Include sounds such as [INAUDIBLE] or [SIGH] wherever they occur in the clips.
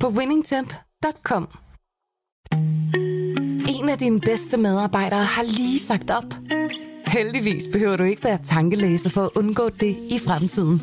på winningtemp.com. En af dine bedste medarbejdere har lige sagt op. Heldigvis behøver du ikke være tankelæser for at undgå det i fremtiden.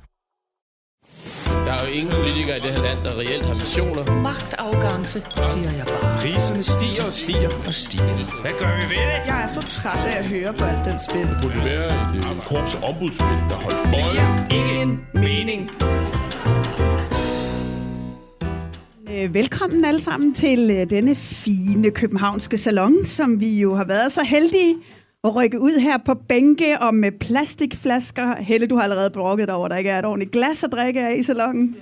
Der er jo ingen politikere i det her land, der reelt har visioner. Magtafgangse, siger jeg bare. Priserne stiger og stiger. Og stiger. Hvad gør vi ved det? Jeg er så træt af at høre på alt den spil. Det burde være et korps ombudsmænd, der holdt Det bolden. giver ingen mening. Øh, Velkommen alle sammen til øh, denne fine københavnske salon, som vi jo har været så heldige at rykke ud her på bænke og med plastikflasker. Helle, du har allerede brokket dig over, at der ikke er et ordentligt glas at drikke af i salongen.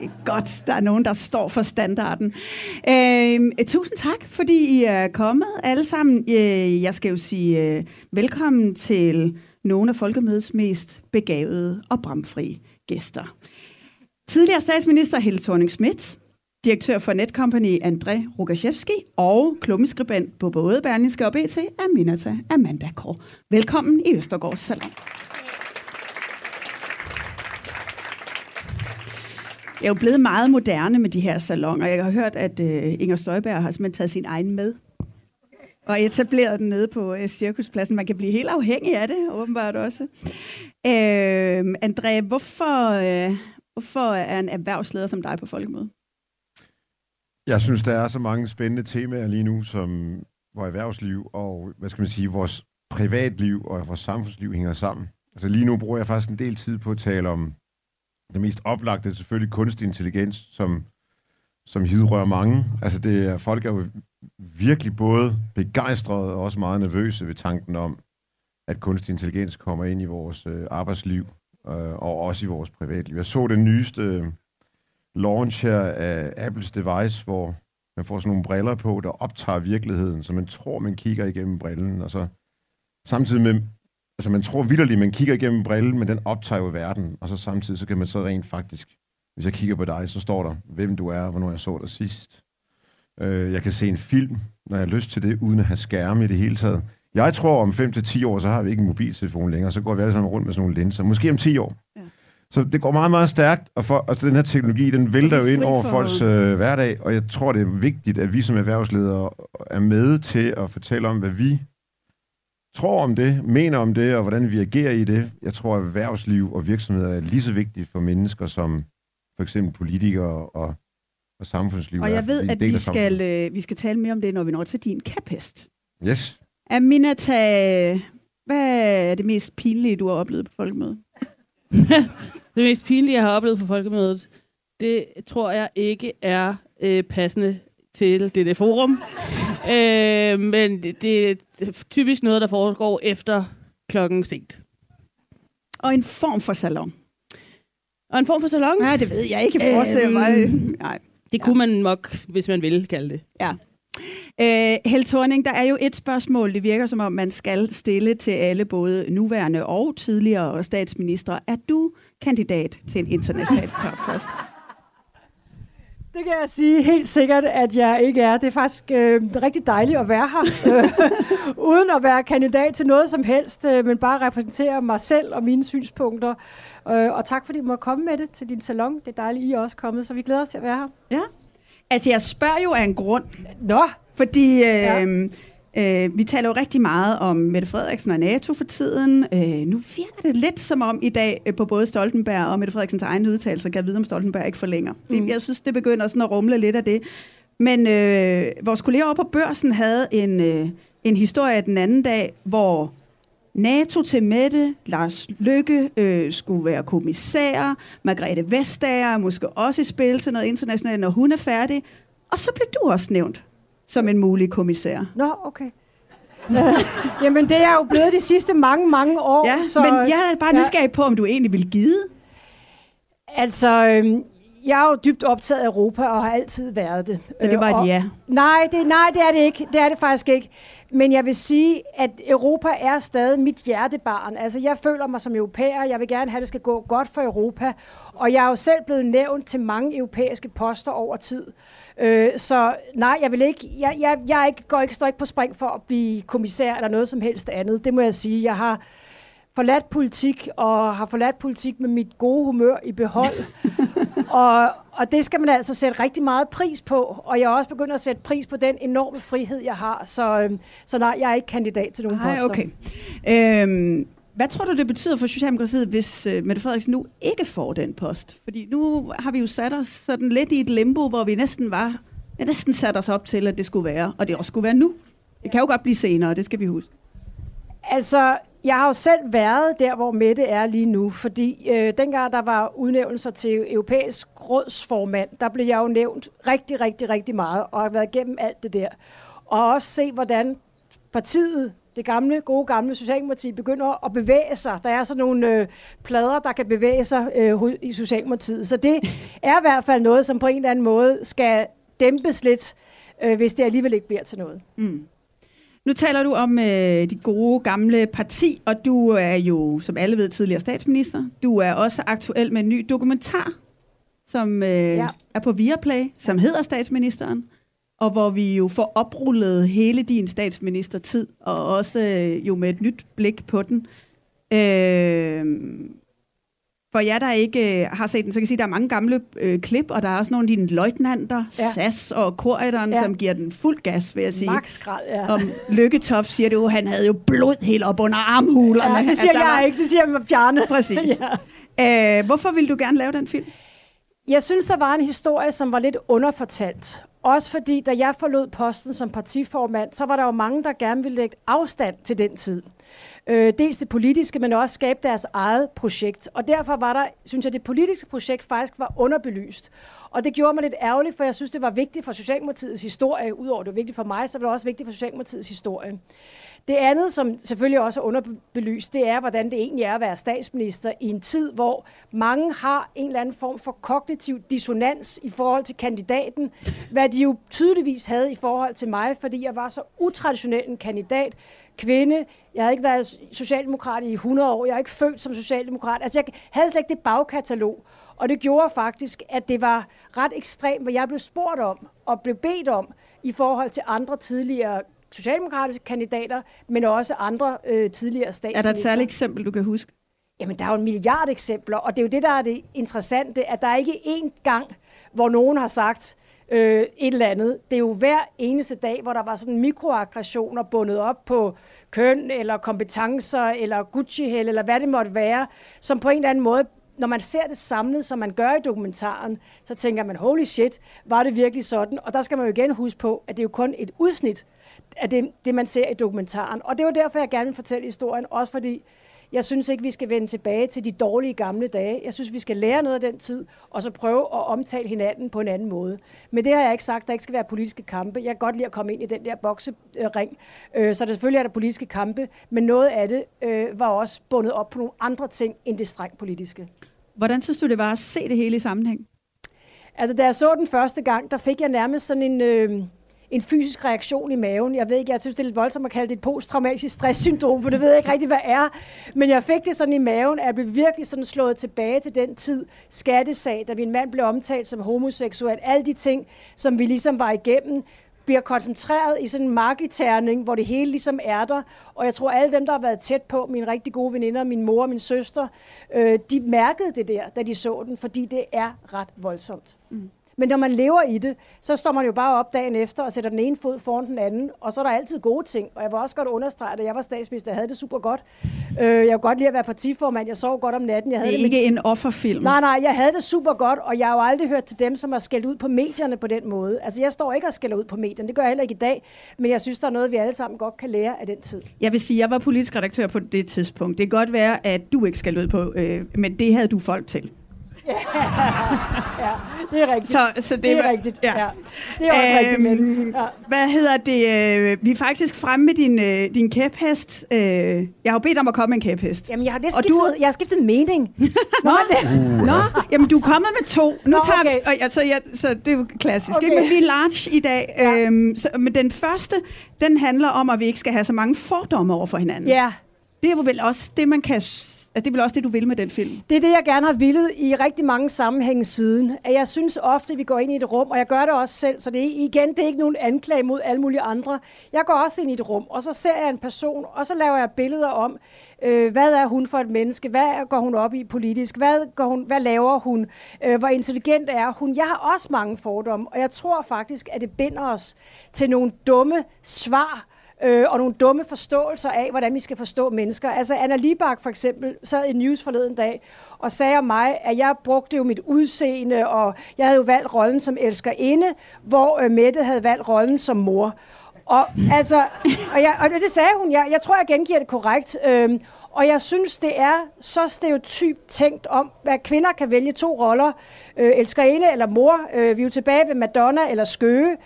Det er godt, der er nogen, der står for standarden. Øh, tusind tak, fordi I er kommet alle sammen. Eh, jeg skal jo sige øh, velkommen til nogle af Folkemødets mest begavede og bramfri gæster. Tidligere statsminister Helle thorning Schmidt, direktør for Netcompany André Rogaszewski og klummeskribent på både Berlingske og BT Aminata Amanda Kåre. Velkommen i Østergaards Salon. Det er jo blevet meget moderne med de her salonger. Jeg har hørt, at øh, Inger Støjberg har simpelthen taget sin egen med og etableret den nede på øh, cirkuspladsen. Man kan blive helt afhængig af det, åbenbart også. Øh, André, hvorfor, øh, hvorfor er en erhvervsleder som dig på Folkemødet? Jeg synes, der er så mange spændende temaer lige nu, som vores erhvervsliv og, hvad skal man sige, vores privatliv og vores samfundsliv hænger sammen. Altså lige nu bruger jeg faktisk en del tid på at tale om det mest oplagte, er selvfølgelig kunstig intelligens, som, som hidrører mange. Altså det er, folk er jo virkelig både begejstrede og også meget nervøse ved tanken om, at kunstig intelligens kommer ind i vores øh, arbejdsliv øh, og også i vores privatliv. Jeg så den nyeste øh, launch her af Apples device, hvor man får sådan nogle briller på, der optager virkeligheden, så man tror, man kigger igennem brillen, og så samtidig med, altså man tror vidderligt, man kigger igennem brillen, men den optager jo verden, og så samtidig, så kan man så rent faktisk, hvis jeg kigger på dig, så står der, hvem du er, og hvornår jeg så dig sidst. Øh, jeg kan se en film, når jeg har lyst til det, uden at have skærme i det hele taget. Jeg tror, om 5-10 år, så har vi ikke en mobiltelefon længere, så går vi alle sammen rundt med sådan nogle linser. Måske om 10 år. Ja. Så det går meget, meget stærkt, og, for, og den her teknologi, den vælter jo ind over for- folks øh, hverdag, og jeg tror, det er vigtigt, at vi som erhvervsledere er med til at fortælle om, hvad vi tror om det, mener om det, og hvordan vi agerer i det. Jeg tror, at erhvervsliv og virksomheder er lige så vigtigt for mennesker som for eksempel politikere og, og samfundsliv. Og er, jeg ved, at vi skal, øh, vi skal tale mere om det, når vi når til din kæphest. Yes. Aminata, hvad er det mest pinlige, du har oplevet på folkemødet? [LAUGHS] Det mest pinlige, jeg har oplevet på folkemødet, det tror jeg ikke er øh, passende til det, det forum. øh, men det, det er typisk noget, der foregår efter klokken sent. Og en form for salon. Og en form for salon, Nej, det ved jeg ikke. Forestille mig. Øhm. Nej. det kunne man nok, hvis man ville kalde det. Ja. Øh, Held Thorning, der er jo et spørgsmål, det virker som om, man skal stille til alle, både nuværende og tidligere statsminister. Er du kandidat til en international toppost? Det kan jeg sige helt sikkert, at jeg ikke er. Det er faktisk øh, rigtig dejligt at være her, øh, [LAUGHS] uden at være kandidat til noget som helst, øh, men bare repræsentere mig selv og mine synspunkter. Øh, og tak fordi du må komme med det til din salon. Det er dejligt, I er også kommet, så vi glæder os til at være her. Ja. Altså, jeg spørger jo af en grund, Nå, fordi øh, Ja. Øh, vi taler jo rigtig meget om Mette Frederiksen og NATO for tiden. Øh, nu virker det lidt som om i dag øh, på både Stoltenberg og Mette Frederiksens egen udtalelse, kan jeg vide, om Stoltenberg ikke forlænger. Mm. Det, jeg synes, det begynder sådan at rumle lidt af det. Men øh, vores kolleger over på børsen havde en, øh, en historie den anden dag, hvor NATO til Mette, Lars Lykke øh, skulle være kommissær, Margrethe Vestager er måske også i spil til noget internationalt, når hun er færdig. Og så blev du også nævnt som en mulig kommissær. Nå, okay. [LAUGHS] Jamen, det er jo blevet de sidste mange, mange år. Ja, så, men jeg er bare nysgerrig på, om du egentlig vil give. Altså, øhm, jeg er jo dybt optaget af Europa og har altid været det. Så det var Øh, et og- ja. Nej, det, nej, det er det ikke. Det er det faktisk ikke. Men jeg vil sige, at Europa er stadig mit hjertebarn. Altså, jeg føler mig som europæer. Jeg vil gerne have, at det skal gå godt for Europa. Og jeg er jo selv blevet nævnt til mange europæiske poster over tid. Øh, så nej, jeg vil ikke, jeg, jeg, jeg ikke, går ikke, står ikke på spring for at blive kommissær eller noget som helst andet. Det må jeg sige. Jeg har forladt politik, og har forladt politik med mit gode humør i behold. [LAUGHS] og, og det skal man altså sætte rigtig meget pris på. Og jeg er også begyndt at sætte pris på den enorme frihed, jeg har. Så, øhm, så nej, jeg er ikke kandidat til nogen Ej, poster. okay. Øhm, hvad tror du, det betyder for Socialdemokratiet, hvis øh, Mette Frederiksen nu ikke får den post? Fordi nu har vi jo sat os sådan lidt i et limbo, hvor vi næsten var, ja, næsten sat os op til, at det skulle være, og det også skulle være nu. Det kan jo godt blive senere, det skal vi huske. Altså, jeg har jo selv været der, hvor Mette er lige nu, fordi øh, dengang der var udnævnelser til europæisk rådsformand, der blev jeg jo nævnt rigtig, rigtig, rigtig meget, og har været igennem alt det der. Og også se, hvordan partiet, det gamle, gode gamle Socialdemokrati, begynder at bevæge sig. Der er sådan nogle øh, plader, der kan bevæge sig øh, i Socialdemokratiet. Så det [LAUGHS] er i hvert fald noget, som på en eller anden måde skal dæmpes lidt, øh, hvis det alligevel ikke bliver til noget. Mm. Nu taler du om øh, dit gode gamle parti, og du er jo, som alle ved, tidligere statsminister. Du er også aktuel med en ny dokumentar, som øh, ja. er på Viaplay, som hedder Statsministeren, og hvor vi jo får oprullet hele din statsministertid, og også øh, jo med et nyt blik på den. Øh, for jer, der ikke øh, har set den, så kan jeg sige, at der er mange gamle øh, klip, og der er også nogle af dine løjtnanter, ja. SAS og Korridon, ja. Som giver den fuld gas, vil jeg sige. Max ja. Om Lykketoft siger du, han havde jo blod helt op under armhulerne. Ja, det siger jeg var- ikke, det siger Bjarne. [LAUGHS] Præcis. ja. Øh, hvorfor ville du gerne lave den film? Jeg synes, der var en historie, som var lidt underfortalt. Også fordi, da jeg forlod posten som partiformand, så var der jo mange, der gerne ville lægge afstand til den tid. Øh, dels det politiske, men også skabe deres eget projekt. Og derfor var der, synes jeg, det politiske projekt faktisk var underbelyst. Og det gjorde mig lidt ærgerligt, for jeg synes, det var vigtigt for Socialdemokratiets historie. Udover det var vigtigt for mig, så var det også vigtigt for Socialdemokratiets historie. Det andet, som selvfølgelig også er underbelyst, det er, hvordan det egentlig er at være statsminister i en tid, hvor mange har en eller anden form for kognitiv dissonans i forhold til kandidaten, hvad de jo tydeligvis havde i forhold til mig, fordi jeg var så utraditionel en kandidat, kvinde, jeg havde ikke været socialdemokrat i 100 år, jeg er ikke født som socialdemokrat, altså jeg havde slet ikke det bagkatalog, og det gjorde faktisk, at det var ret ekstremt, hvad jeg blev spurgt om og blev bedt om i forhold til andre tidligere socialdemokratiske kandidater, men også andre øh, tidligere Er statsminister. der et særligt eksempel, du kan huske? Jamen, der er jo en milliard eksempler, og det er jo det, der er det interessante, at der er ikke én gang, hvor nogen har sagt øh, et eller andet. Det er jo hver eneste dag, hvor der var sådan mikroaggressioner bundet op på køn, eller kompetencer, eller gucci eller hvad det måtte være, som på en eller anden måde når man ser det samlet, som man gør i dokumentaren, så tænker man, holy shit, var det virkelig sådan? Og der skal man jo igen huske på, at det er jo kun et udsnit af det, det man ser i dokumentaren. Og det var derfor, jeg gerne vil fortælle historien, også fordi jeg synes ikke, vi skal vende tilbage til de dårlige gamle dage. Jeg synes, vi skal lære noget af den tid, og så prøve at omtale hinanden på en anden måde. Men det har jeg ikke sagt, der ikke skal være politiske kampe. Jeg kan godt lide at komme ind i den der boksering. Øh, Så selvfølgelig er der politiske kampe, men noget af det øh, var også bundet op på nogle andre ting end det strengt politiske. Hvordan synes du, det var at se det hele i sammenhæng? Altså, da jeg så den første gang, der fik jeg nærmest sådan en, øh, en fysisk reaktion i maven. Jeg ved ikke, jeg synes, det er lidt voldsomt at kalde det et posttraumatisk stresssyndrom, for det ved jeg ikke rigtig, hvad er. Men jeg fik det sådan i maven, at jeg blev virkelig sådan slået tilbage til den tid. Skattesag, da min mand blev omtalt som homoseksuel. Alle de ting, som vi ligesom var igennem, bliver koncentreret i sådan en markiterning, hvor det hele ligesom er der. Og jeg tror, alle dem, der har været tæt på, mine rigtig gode veninder, min mor og min søster, øh, de mærkede det der, da de så den, fordi det er ret voldsomt. Mm. Men når man lever i det, så står man jo bare op dagen efter og sætter den ene fod foran den anden, og så er der altid gode ting. Og jeg vil også godt understrege, at jeg var statsminister, jeg havde det super godt. Øh, jeg kunne godt lide at være partiformand, jeg sov godt om natten. Jeg havde Det er det med- ikke en offerfilm. Nej, nej, jeg havde det super godt, og jeg har jo aldrig hørt til dem, som har skældt ud på medierne på den måde. Altså, jeg står ikke og skælder ud på medierne, det gør jeg heller ikke i dag, men jeg synes, der er noget, vi alle sammen godt kan lære af den tid. Jeg vil sige, jeg var politisk redaktør på det tidspunkt. Det kan godt være, at du ikke skal ud på, øh, men det havde du folk til. [LAUGHS] Ja, det er rigtigt. Så, så det, det er var, rigtigt, ja. ja. Det er også øhm, rigtigt, men... Ja. Hvad hedder det? Øh, vi er faktisk fremme med din, øh, din kæphest. Øh, jeg har jo bedt om at komme med en kæphest. Jamen, jeg har, Og skiftet, du- jeg har skiftet mening. [LAUGHS] Nå, det, [LAUGHS] Nå, jamen du er kommet med to. Nu Nå, tager okay. vi, og, altså, ja, så det er jo klassisk, Okay. okay. men vi er large i dag. Ja. Øhm, så, men den første, den handler om, at vi ikke skal have så mange fordomme over for hinanden. ja, Det er jo vel også det, man kan... Altså, det er vel også det, du vil med den film. det er det, jeg gerne har villet i rigtig mange sammenhænge siden. At jeg synes ofte, at vi går ind i et rum, og jeg gør det også selv, så det er, igen, det er ikke nogen anklage mod alle mulige andre. Jeg går også ind i et rum, og så ser jeg en person, og så laver jeg billeder om, øh, hvad er hun for et menneske, hvad går hun op i politisk, hvad, går hun, hvad laver hun, øh, hvor intelligent er hun. Jeg har også mange fordomme, og jeg tror faktisk, at det binder os til nogle dumme svar, øh, og nogle dumme forståelser af, hvordan vi skal forstå mennesker. Altså Anna Libak for eksempel sad i News forleden dag og sagde om mig, at jeg brugte jo mit udseende, og jeg havde jo valgt rollen som elskerinde, hvor øh, Mette havde valgt rollen som mor. Og, altså, og, jeg, og det sagde hun, jeg, jeg tror, jeg gengiver det korrekt. Øhm, og jeg synes, det er så stereotyp tænkt om, hvad kvinder kan vælge to roller. Øh, elskerinde eller mor. Øh, vi er jo tilbage ved Madonna eller Skøge.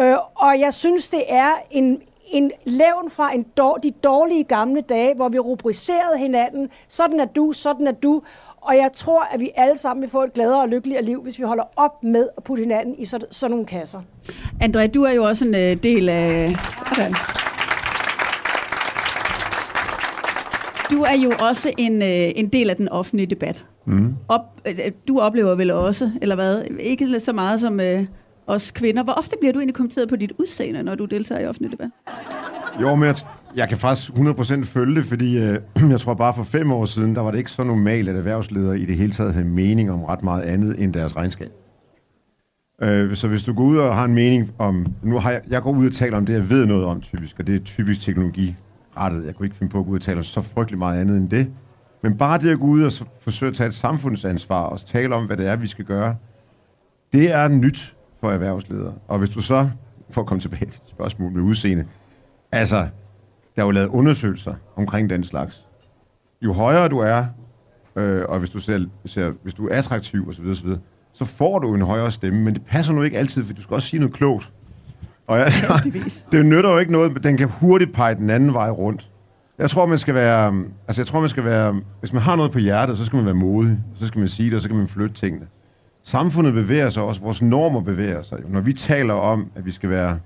Øh, og jeg synes, det er en, en levn fra en dår, de dårlige gamle dage, hvor vi rubricerede hinanden. Sådan er du, sådan er du. Og jeg tror, at vi alle sammen vil få et gladere og lykkeligere liv, hvis vi holder op med at putte hinanden i sådan, sådan nogle kasser. André, du er jo også en øh, del af... Sådan. Du er jo også en, øh, en del af den offentlige debat. Mm. Op, øh, du oplever vel også, eller hvad? Ikke så meget som øh, os kvinder. Hvor ofte bliver du egentlig kommenteret på dit udseende, når du deltager i offentlig debat? Jo, men jeg, jeg kan faktisk 100% følge det, fordi øh, [CLEARS THROAT] jeg tror bare for fem år siden, der var det ikke så normalt, at erhvervsledere i det hele taget havde mening om ret meget andet end deres regnskab. Øh, så hvis du går ud og har en mening om... Nu har jeg, jeg går ud og taler om det, jeg ved noget om typisk, og det er typisk teknologirettet. Jeg kunne ikke finde på at gå ud og tale om så frygtelig meget andet end det. Men bare det at gå ud og forsøge at tage et samfundsansvar og tale om, hvad det er, vi skal gøre, det er nyt for erhvervsledere. Og hvis du så, for at komme tilbage til spørgsmålet med udseende, altså, der er jo lavet undersøgelser omkring den slags. Jo højere du er, øh, og hvis du, ser, ser, hvis du er attraktiv osv., osv., så får du en højere stemme, men det passer nu ikke altid, for du skal også sige noget klogt. Og altså, [LAUGHS] det nytter jo ikke noget, men den kan hurtigt pege den anden vej rundt. Jeg tror, man skal være, altså jeg tror, man skal være, hvis man har noget på hjertet, så skal man være modig, så skal man sige det, og så kan man flytte tingene. Samfundet bevæger sig også, vores normer bevæger sig. Når vi taler om, at vi skal være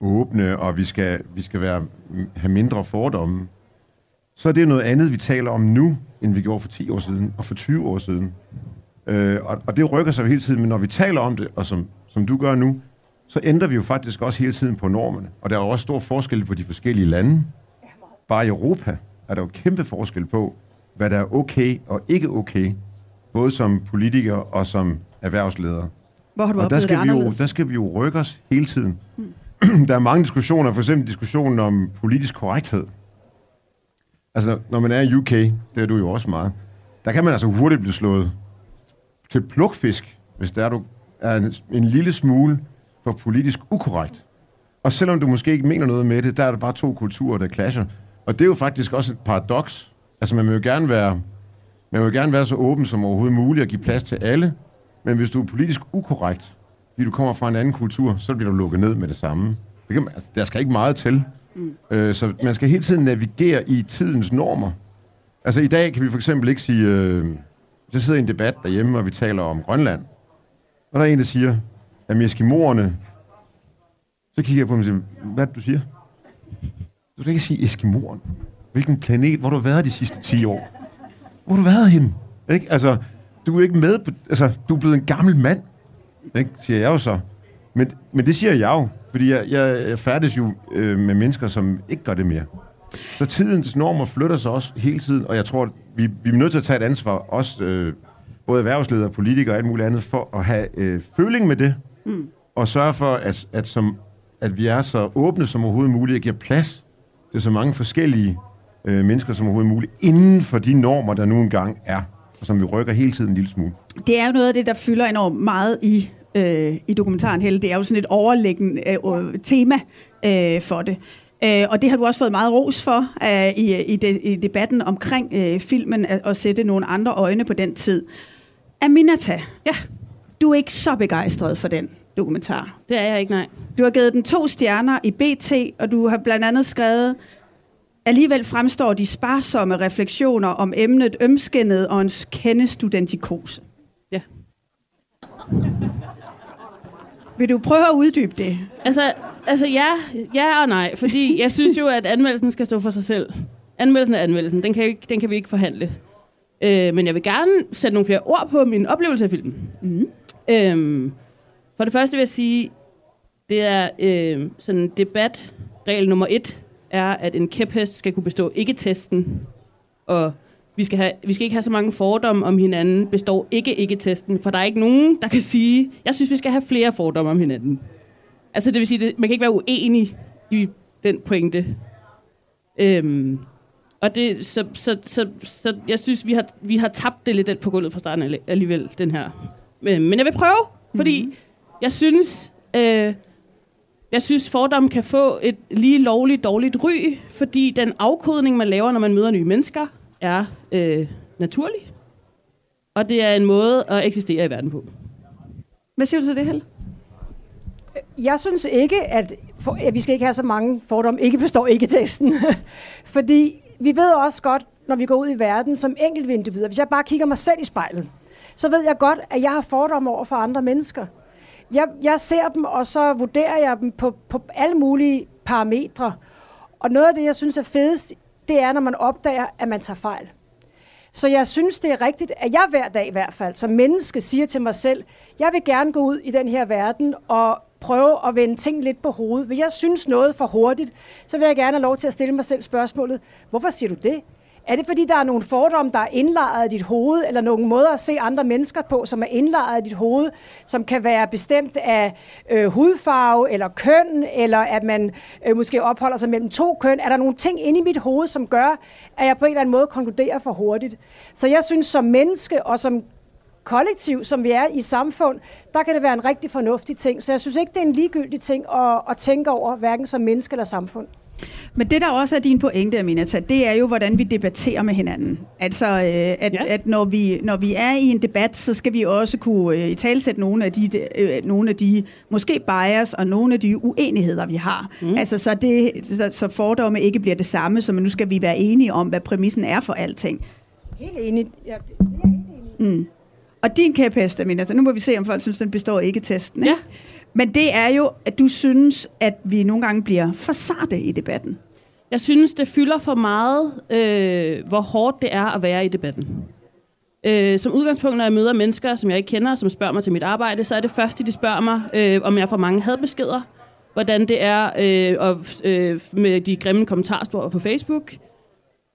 åbne, og vi skal, vi skal være, mm, have mindre fordomme, så er det noget andet, vi taler om nu, end vi gjorde for 10 år siden, og for 20 år siden. Øh, og, og det rykker sig jo hele tiden, men når vi taler om det, og som, som du gør nu, så ændrer vi jo faktisk også hele tiden på normerne. Og der er jo også stor forskel på de forskellige lande. Bare i Europa er der jo kæmpe forskel på, hvad der er okay og ikke okay, både som politiker og som erhvervsleder. Hvor har du Og der oplevet det skal, vi jo, der skal vi jo rykke os hele tiden. [CLEARS THROAT] der er mange diskussioner, for eksempel diskussionen om politisk korrekthed. Altså, når man er i UK, det er du jo også meget, der kan man altså hurtigt blive slået til plukfisk, hvis der er, du er en, en lille smule for politisk ukorrekt. Og selvom du måske ikke mener noget med det, der er der bare to kulturer, der clasher. Og det er jo faktisk også et paradoks. Altså, man vil jo gerne være, man vil gerne være så åben som overhovedet muligt og give plads til alle, men hvis du er politisk ukorrekt, fordi du kommer fra en anden kultur, så bliver du lukket ned med det samme. Det kan, man- altså, der skal ikke meget til. Mm. Øh, så man skal hele tiden navigere i tidens normer. Altså i dag kan vi for eksempel ikke sige, øh, så sidder i en debat derhjemme, og vi taler om Grønland. Og der er en, der siger, at eskimoerne, så kigger jeg på ham og siger, hvad det, du siger? Du skal ikke sige eskimoerne. Hvilken planet, hvor har du været de sidste 10 år? Hvor har du været henne? Ikke? Altså, du er ikke med på, altså, du er blevet en gammel mand, ikke? siger jeg jo så. Men, men det siger jeg jo, fordi jeg, jeg, færdes jo øh, med mennesker, som ikke gør det mere. Så tidens normer flytter sig også hele tiden, og jeg tror, at vi, vi er nødt til at tage et ansvar, også øh, både erhvervsledere og politikere og alt muligt andet, for at have øh, føling med det, mm. og sørge for, at, at, som, at vi er så åbne som overhovedet muligt, og giver plads til så mange forskellige øh, mennesker som overhovedet muligt, inden for de normer, der nu engang er, og som vi rykker hele tiden en lille smule. Det er jo noget af det, der fylder enormt meget i, øh, i dokumentaren Helle. Det er jo sådan et overliggende øh, tema øh, for det. Øh, og det har du også fået meget ros for øh, i, i, de, i debatten omkring øh, filmen, at, at sætte nogle andre øjne på den tid. Aminata, Ja, du er ikke så begejstret for den dokumentar. det er jeg ikke, nej. Du har givet den to stjerner i BT, og du har blandt andet skrevet, alligevel fremstår de sparsomme refleksioner om emnet ømskændet og en kende studentikose. Ja. Vil du prøve at uddybe det? Altså, altså ja, ja og nej, fordi jeg synes jo, at anmeldelsen skal stå for sig selv. Anmeldelsen er anmeldelsen, den kan, ikke, den kan vi ikke forhandle. Øh, men jeg vil gerne sætte nogle flere ord på min oplevelse af filmen. Mm. Øhm, for det første vil jeg sige, det er øh, sådan en debat. Regel nummer et er, at en kæphest skal kunne bestå ikke-testen, og vi skal, have, vi skal ikke have så mange fordomme om hinanden, består ikke-ikke-testen, for der er ikke nogen, der kan sige, jeg synes, vi skal have flere fordomme om hinanden. Altså det vil sige, det, man kan ikke være uenig i den pointe. Øhm, og det, så, så, så, så jeg synes, vi har, vi har tabt det lidt på gulvet fra starten alli- alligevel, den her. Men, men jeg vil prøve, fordi mm-hmm. jeg synes, øh, jeg synes, fordom kan få et lige lovligt dårligt ry, fordi den afkodning, man laver, når man møder nye mennesker, er øh, naturlig. Og det er en måde at eksistere i verden på. Hvad siger du til det, Helle? Jeg synes ikke, at, for, at vi skal ikke have så mange fordomme, ikke består ikke testen. [LAUGHS] Fordi vi ved også godt, når vi går ud i verden som enkeltindivider, hvis jeg bare kigger mig selv i spejlet, så ved jeg godt, at jeg har fordomme over for andre mennesker. Jeg, jeg ser dem, og så vurderer jeg dem på, på alle mulige parametre. Og noget af det, jeg synes er fedest, det er, når man opdager, at man tager fejl. Så jeg synes, det er rigtigt, at jeg hver dag i hvert fald som menneske siger til mig selv, jeg vil gerne gå ud i den her verden og prøve at vende ting lidt på hovedet. Hvis jeg synes noget for hurtigt, så vil jeg gerne have lov til at stille mig selv spørgsmålet, hvorfor siger du det? Er det fordi, der er nogle fordomme, der er indlejret i dit hoved, eller nogle måder at se andre mennesker på, som er indlejret i dit hoved, som kan være bestemt af øh, hudfarve, eller køn, eller at man øh, måske opholder sig mellem to køn? Er der nogle ting inde i mit hoved, som gør, at jeg på en eller anden måde konkluderer for hurtigt? Så jeg synes, som menneske og som kollektiv, som vi er i samfund, der kan det være en rigtig fornuftig ting. Så jeg synes ikke, det er en ligegyldig ting at, at tænke over, hverken som menneske eller samfund. Men det, der også er din pointe, Aminata, det er jo, hvordan vi debatterer med hinanden. Altså, øh, at, ja. at når, vi, når vi er i en debat, så skal vi også kunne øh, i talsætte nogle af de, øh, nogle af de måske bias og nogle af de uenigheder, vi har. Mm. Altså, så, det, så, så fordomme ikke bliver det samme, så nu skal vi være enige om, hvad præmissen er for alting. Helt enig. Ja, det er helt enig. Mm. Og din kæphest, Aminata, nu må vi se, om folk synes, den består ikke testen. Ikke? Ja. Men det er jo, at du synes, at vi nogle gange bliver for sarte i debatten. Jeg synes, det fylder for meget, øh, hvor hårdt det er at være i debatten. Øh, som udgangspunkt, når jeg møder mennesker, som jeg ikke kender, som spørger mig til mit arbejde, så er det første, de spørger mig, øh, om jeg får mange hadbeskeder, hvordan det er øh, og, øh, med de grimme kommentarspor på Facebook.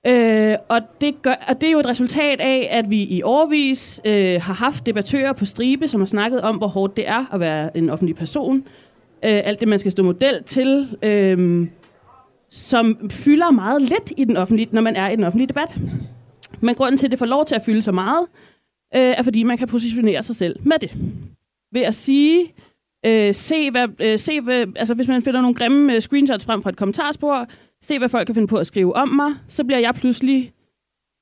Øh, og, det gør, og det er jo et resultat af, at vi i årvis øh, har haft debattører på stribe, som har snakket om, hvor hårdt det er at være en offentlig person. Øh, alt det, man skal stå model til. Øh, som fylder meget lidt i den offentlige, når man er i den offentlige debat. Men grunden til, at det får lov til at fylde så meget, øh, er fordi man kan positionere sig selv med det. Ved at sige, øh, se, hvad, øh, se hvad, altså hvis man finder nogle grimme øh, screenshots frem fra et kommentarspor, se hvad folk kan finde på at skrive om mig, så bliver jeg pludselig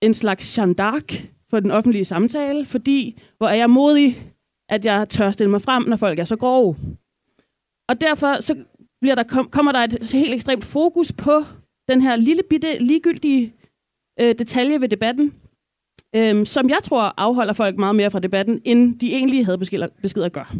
en slags Jeanne d'Arc for den offentlige samtale, fordi hvor er jeg modig, at jeg tør stille mig frem, når folk er så grove. Og derfor så bliver der, kom, kommer der et helt ekstremt fokus på den her lille bitte ligegyldige øh, detalje ved debatten, øh, som jeg tror afholder folk meget mere fra debatten, end de egentlig havde beskeder, beskeder gør.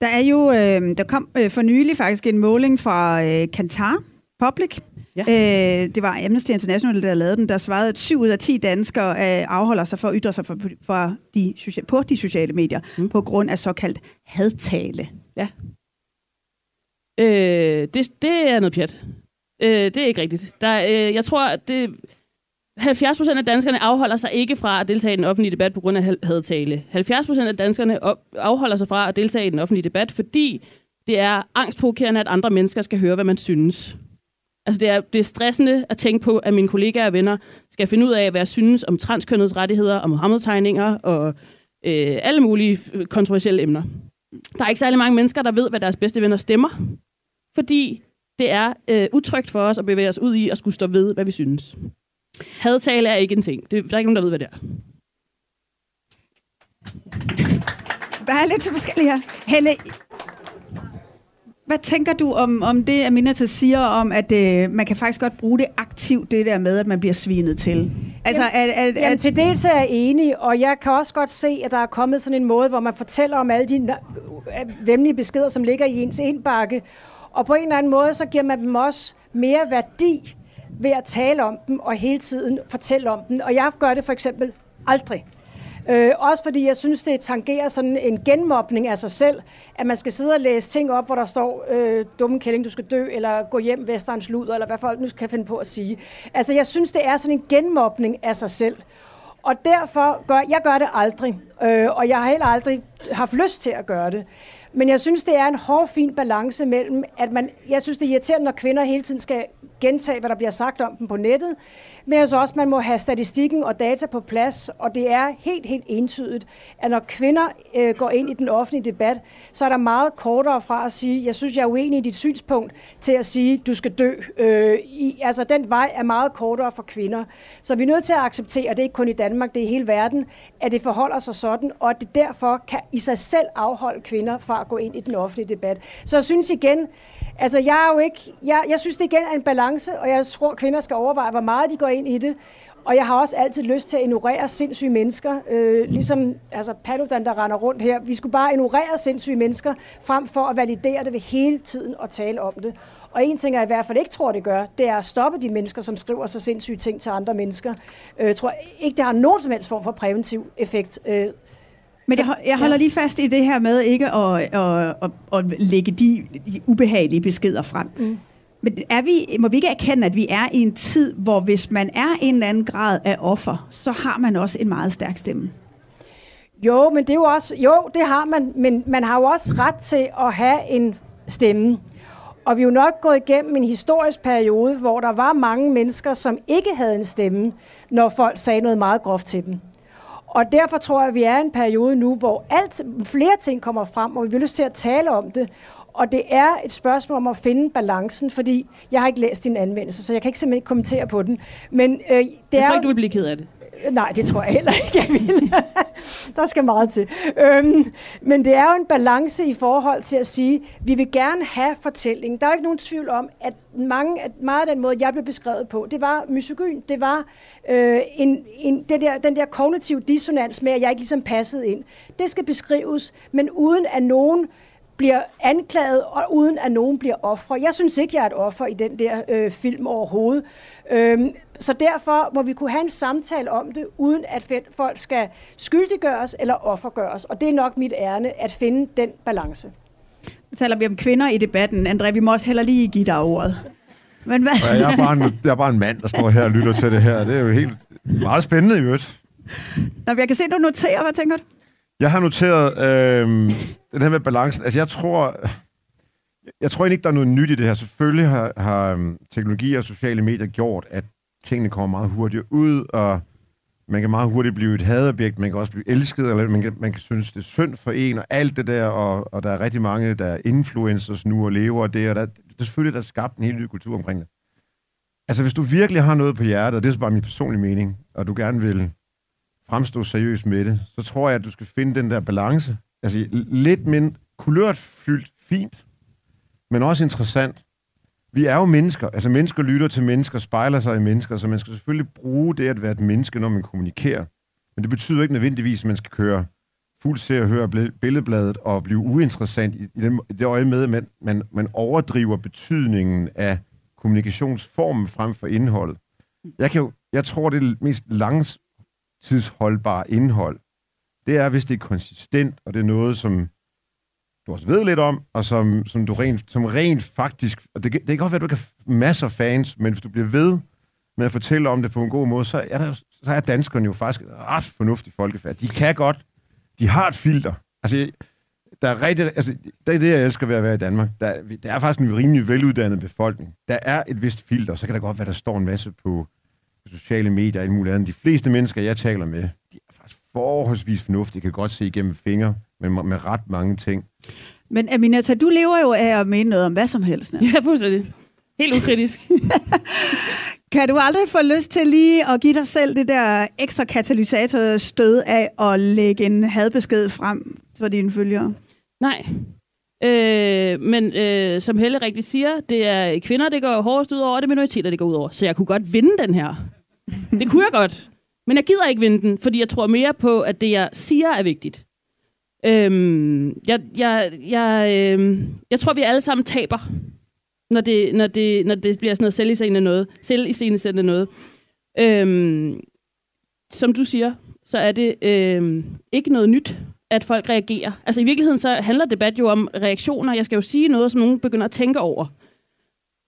Der er jo, øh, der kom øh, for nylig faktisk en måling fra øh, Kantar Public. Ja. Øh, det var Amnesty International, der lavede den, der svarede, at 7 ud af 10 danskere øh, afholder sig for at ytre sig for, for de, på de sociale medier mm. på grund af såkaldt hadtale. Ja. Øh, det, det er noget pjat. Øh, det er ikke rigtigt. Der, øh, jeg tror, at det... 70 procent af danskerne afholder sig ikke fra at deltage i den offentlige debat på grund af hadtale. 70 procent af danskerne afholder sig fra at deltage i den offentlige debat, fordi det er angstprovokerende, at andre mennesker skal høre, hvad man synes. Altså det er, det er stressende at tænke på, at mine kollegaer og venner skal finde ud af, hvad jeg synes om transkønnets rettigheder, og Mohammed-tegninger og øh, alle mulige øh, kontroversielle emner. Der er ikke særlig mange mennesker, der ved, hvad deres bedste venner stemmer, fordi det er øh, utrygt for os at bevæge os ud i at skulle stå ved, hvad vi synes. Hadtale er ikke en ting. Det, der er ikke nogen, der ved, hvad det er. Der er lidt forskellige her. Helle, hvad tænker du om, om det, Aminata siger om, at øh, man kan faktisk godt bruge det aktivt, det der med, at man bliver svinet til? Altså, jamen, at, at, jamen, til dels er jeg enig, og jeg kan også godt se, at der er kommet sådan en måde, hvor man fortæller om alle de øh, vemmelige beskeder, som ligger i ens indbakke, og på en eller anden måde, så giver man dem også mere værdi ved at tale om dem og hele tiden fortælle om dem. Og jeg gør det for eksempel aldrig. Øh, også fordi jeg synes, det tangerer sådan en genmobning af sig selv, at man skal sidde og læse ting op, hvor der står, øh, dumme kælling, du skal dø, eller gå hjem, Vesterens luder, eller hvad folk nu kan finde på at sige. Altså, jeg synes, det er sådan en genmobning af sig selv. Og derfor gør jeg gør det aldrig, øh, og jeg har heller aldrig haft lyst til at gøre det. Men jeg synes, det er en hård, fin balance mellem, at man, jeg synes, det er irriterende, når kvinder hele tiden skal gentage, hvad der bliver sagt om dem på nettet. Men altså også, at man må have statistikken og data på plads, og det er helt, helt entydigt, at når kvinder øh, går ind i den offentlige debat, så er der meget kortere fra at sige, jeg synes, jeg er uenig i dit synspunkt, til at sige, du skal dø. Øh, i, altså, den vej er meget kortere for kvinder. Så vi er nødt til at acceptere, at det er ikke kun i Danmark, det er i hele verden, at det forholder sig sådan, og at det derfor kan i sig selv afholde kvinder fra at gå ind i den offentlige debat. Så jeg synes igen, altså jeg er jo ikke, jeg, jeg synes det igen er en balance, og jeg tror, kvinder skal overveje, hvor meget de går ind i det. Og jeg har også altid lyst til at ignorere sindssyge mennesker, øh, ligesom altså Paludan, der render rundt her. Vi skulle bare ignorere sindssyge mennesker, frem for at validere det ved hele tiden og tale om det. Og en ting, jeg i hvert fald ikke tror, det gør, det er at stoppe de mennesker, som skriver så sindssyge ting til andre mennesker. Øh, jeg tror ikke, det har nogen som helst form for præventiv effekt. Øh, men jeg, jeg holder lige fast i det her med ikke at, at, at, at lægge de, de ubehagelige beskeder frem. Mm. Men er vi, må vi ikke erkende, at vi er i en tid, hvor hvis man er en eller anden grad af offer, så har man også en meget stærk stemme? Jo, men det er jo også, jo, det har man, men man har jo også ret til at have en stemme. Og vi er jo nok gået igennem en historisk periode, hvor der var mange mennesker, som ikke havde en stemme, når folk sagde noget meget groft til dem. Og derfor tror jeg, at vi er i en periode nu, hvor alt, flere ting kommer frem, og vi vil lyst til at tale om det. Og det er et spørgsmål om at finde balancen, fordi jeg har ikke læst din anmeldelse, så jeg kan ikke simpelthen ikke kommentere på den. Men øh, det jeg tror er, ikke, du vil blive ked af det. Nej, det tror jeg heller ikke, jeg vil. [LAUGHS] der skal meget til. Øhm, men det er jo en balance i forhold til at sige, vi vil gerne have fortælling. Der er ikke nogen tvivl om, at, mange, at meget af den måde, jeg blev beskrevet på, det var misogyn. Det var øh, en, en, det der, den der kognitive dissonans med, at jeg ikke ligesom passede ind. Det skal beskrives, men uden at nogen bliver anklaget, og uden at nogen bliver ofre. Jeg synes ikke, jeg er et offer i den der øh, film overhovedet. Øhm, så derfor må vi kunne have en samtale om det, uden at folk skal skyldiggøres eller offergøres. Og det er nok mit ærne, at finde den balance. Nu taler vi om kvinder i debatten. André, vi må også heller lige give dig ordet. Men hvad? Ja, jeg, er bare en, jeg er bare en mand, der står her og lytter til det her. Det er jo helt meget spændende i øvrigt. Nå, jeg kan se, du noterer. Hvad tænker du? Jeg har noteret øh, den her med balancen. Altså, jeg tror, jeg tror ikke, der er noget nyt i det her. Selvfølgelig har, har øhm, teknologi og sociale medier gjort, at tingene kommer meget hurtigt ud, og man kan meget hurtigt blive et hadobjekt, man kan også blive elsket, eller man kan, man kan synes, det er synd for en, og alt det der, og, og der er rigtig mange, der er influencers nu og lever og det, og der, det er selvfølgelig, der er skabt en helt ny kultur omkring det. Altså, hvis du virkelig har noget på hjertet, og det er så bare min personlige mening, og du gerne vil fremstå seriøst med det, så tror jeg, at du skal finde den der balance. Altså, lidt mindre kulørt fyldt fint, men også interessant. Vi er jo mennesker. Altså, mennesker lytter til mennesker, spejler sig i mennesker, så man skal selvfølgelig bruge det at være et menneske, når man kommunikerer. Men det betyder ikke nødvendigvis, at man skal køre fuld se og høre billedbladet og blive uinteressant i, i, den, i det øje med, at man, man, man overdriver betydningen af kommunikationsformen frem for indholdet. Jeg, kan jo, jeg tror, det det mest langtidsholdbare indhold. Det er, hvis det er konsistent, og det er noget, som du også ved lidt om, og som, som du rent, som rent faktisk, og det, det kan godt være, at du ikke har masser af fans, men hvis du bliver ved med at fortælle om det på en god måde, så er, der, så er danskerne jo faktisk ret fornuftige folkefærd. De kan godt. De har et filter. Altså, der er rigtig, altså, det er det, jeg elsker ved at være i Danmark. Der, der er faktisk en rimelig veluddannet befolkning. Der er et vist filter, så kan der godt være, der står en masse på sociale medier og alt muligt andet. De fleste mennesker, jeg taler med, de er faktisk forholdsvis fornuftige, kan godt se igennem fingre med, med ret mange ting. Men Aminata, du lever jo af at mene noget om hvad som helst. Ne? [LAUGHS] Ja, fuldstændig. Helt ukritisk. [LAUGHS] Kan du aldrig få lyst til lige at give dig selv det der ekstra katalysatorstød af at lægge en hadbesked frem for dine følgere? Nej. Øh, men øh, som Helle rigtig siger, det er kvinder, det går hårdest ud over, og det er minoriteter, det går ud over. Så jeg kunne godt vinde den her. Det kunne jeg godt. Men jeg gider ikke vinde den, fordi jeg tror mere på, at det, jeg siger, er vigtigt. Øhm, jeg, jeg, jeg, øhm, jeg tror, vi alle sammen taber, når det, når det, når det bliver sådan noget selviscenesættende noget. Selviscenesættende noget. Øhm, som du siger, så er det øhm, ikke noget nyt, at folk reagerer. Altså i virkeligheden så handler debat jo om reaktioner. Jeg skal jo sige noget, som nogen begynder at tænke over.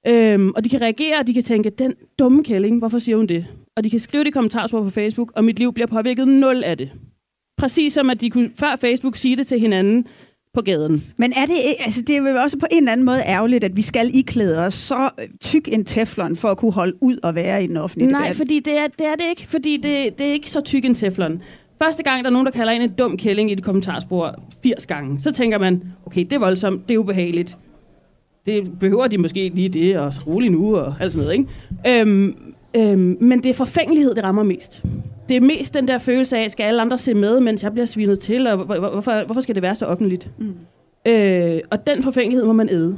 Øhm, og de kan reagere, og de kan tænke, den dumme kælling, hvorfor siger hun det? Og de kan skrive det i kommentarspor på Facebook, og mit liv bliver påvirket nul af det. Præcis som at de kunne før Facebook sige det til hinanden på gaden. Men er det, altså det er jo også på en eller anden måde ærgerligt, at vi skal iklæde os så tyk en teflon for at kunne holde ud og være i den offentlige Nej, debat? fordi det er det, er det ikke. Fordi det, det er ikke så tyk en teflon. Første gang, der er nogen, der kalder en en dum kælling i det kommentarspor 80 gange, så tænker man, okay, det er voldsomt, det er ubehageligt. Det behøver de måske lige det, og rolig nu, og alt sådan noget, ikke? Øhm, øhm, men det er forfængelighed, det rammer mest. Det er mest den der følelse af, skal alle andre se med, mens jeg bliver svinet til, og hvor- hvor- hvorfor, hvorfor skal det være så offentligt? Mm. Øh, og den forfængelighed må man æde.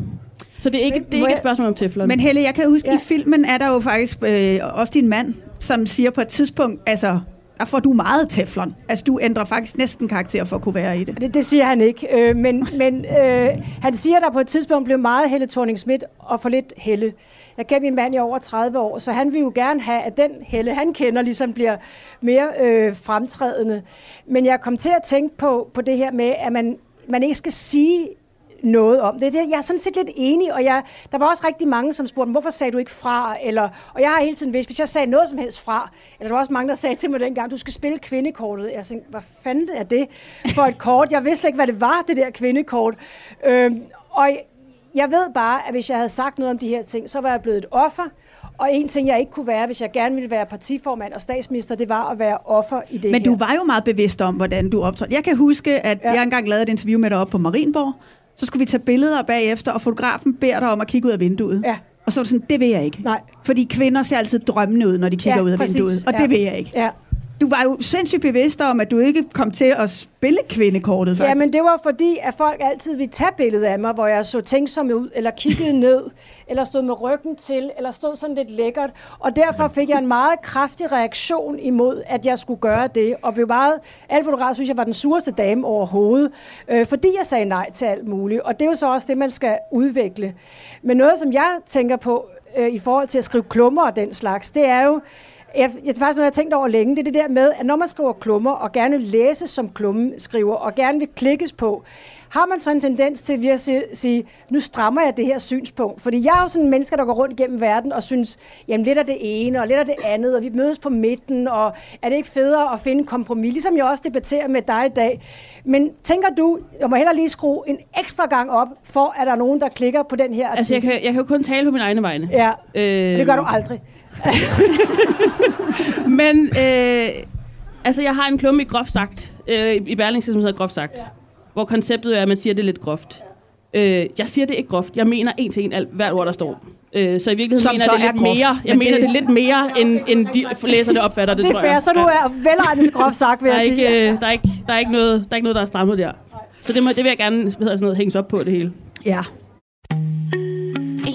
Så det er ikke, Men det er ikke et jeg- spørgsmål om teflon. Men Helle, jeg kan huske, ja. I filmen er der jo faktisk øh, også din mand, som siger på et tidspunkt, altså, der får du meget teflon. Altså, du ændrer faktisk næsten karakter for at kunne være i det. Det, det siger han ikke, øh, men, men øh, han siger, at der på et tidspunkt blev meget Helle thorning og for lidt Helle. Jeg kendt min mand i over 30 år, så han vil jo gerne have, at den Helle, han kender, ligesom bliver mere øh, fremtrædende. Men jeg kom til at tænke på, på det her med, at man, man ikke skal sige noget om det. det. Jeg er sådan set lidt enig, og jeg, der var også rigtig mange, som spurgte, hvorfor sagde du ikke fra? Eller, og jeg har hele tiden vidst, hvis jeg sagde noget som helst fra, eller der var også mange, der sagde til mig dengang, du skal spille kvindekortet. Jeg tænkte, hvad fanden er det for et kort? Jeg vidste slet ikke, hvad det var, det der kvindekort. Øhm, og jeg ved bare, at hvis jeg havde sagt noget om de her ting, så var jeg blevet et offer. Og en ting, jeg ikke kunne være, hvis jeg gerne ville være partiformand og statsminister, det var at være offer i det Men her. du var jo meget bevidst om, hvordan du optrådte. Jeg kan huske, at ja. Jeg engang lavede et interview med dig op på Marienborg. Så skulle vi tage billeder bagefter, og fotografen beder dig om at kigge ud af vinduet. Ja. Og så var du sådan, det vil jeg ikke. Nej. Fordi kvinder ser altid drømmende ud, når de kigger Ja, ud af præcis. vinduet. Og Ja. det vil jeg ikke. Ja. Du var jo sindssygt bevidst om, at du ikke kom til at spille kvindekortet, faktisk. Ja, men det var fordi, at folk altid ville tage billedet af mig, hvor jeg så tænksom ud, eller kiggede [LAUGHS] ned, eller stod med ryggen til, eller stod sådan lidt lækkert. Og derfor fik jeg en meget kraftig reaktion imod, at jeg skulle gøre det. Og blev meget, alle fotografer synes, jeg var den sureste dame overhovedet, øh, fordi jeg sagde nej til alt muligt. Og det er jo så også det, man skal udvikle. Men noget, som jeg tænker på øh, i forhold til at skrive klummer og den slags, det er jo, jeg, det er faktisk noget, jeg har tænkt over længe. Det er det der med, at når man skriver klummer, og gerne læses som klumme skriver, og gerne vil klikkes på, har man så en tendens til at sige, nu strammer jeg det her synspunkt. Fordi jeg er jo sådan en menneske, der går rundt gennem verden og synes, jamen lidt af det ene, og lidt af det andet, og vi mødes på midten, og er det ikke federe at finde kompromis, ligesom jeg også debatterer med dig i dag. Men tænker du, jeg må heller lige skrue en ekstra gang op, for at der er nogen, der klikker på den her artikel? Altså, jeg kan, jeg kan jo kun tale på mine egne vegne. Ja, Øh, og det gør du aldrig. [LAUGHS] Men, øh, altså, jeg har en klumme i groft sagt, øh, i Berlingske, som hedder groft sagt, ja. hvor konceptet er, at man siger det lidt groft. Øh, jeg siger det ikke groft. Jeg mener en til en alt, hvert ord, der står. Øh, så i virkeligheden Som mener det er lidt groft. mere. Jeg Men mener det- det, lidt mere, end, end de læser det opfatter det, Det er tror fair, jeg. så du er velregnet til groft sagt, vil der er, jeg sige. ikke, øh, der, er ikke, der, er ikke noget, der er ikke noget, der er strammet der. Så det, må, det vil jeg gerne hvad hedder sådan noget, hænges op på, det hele. Ja.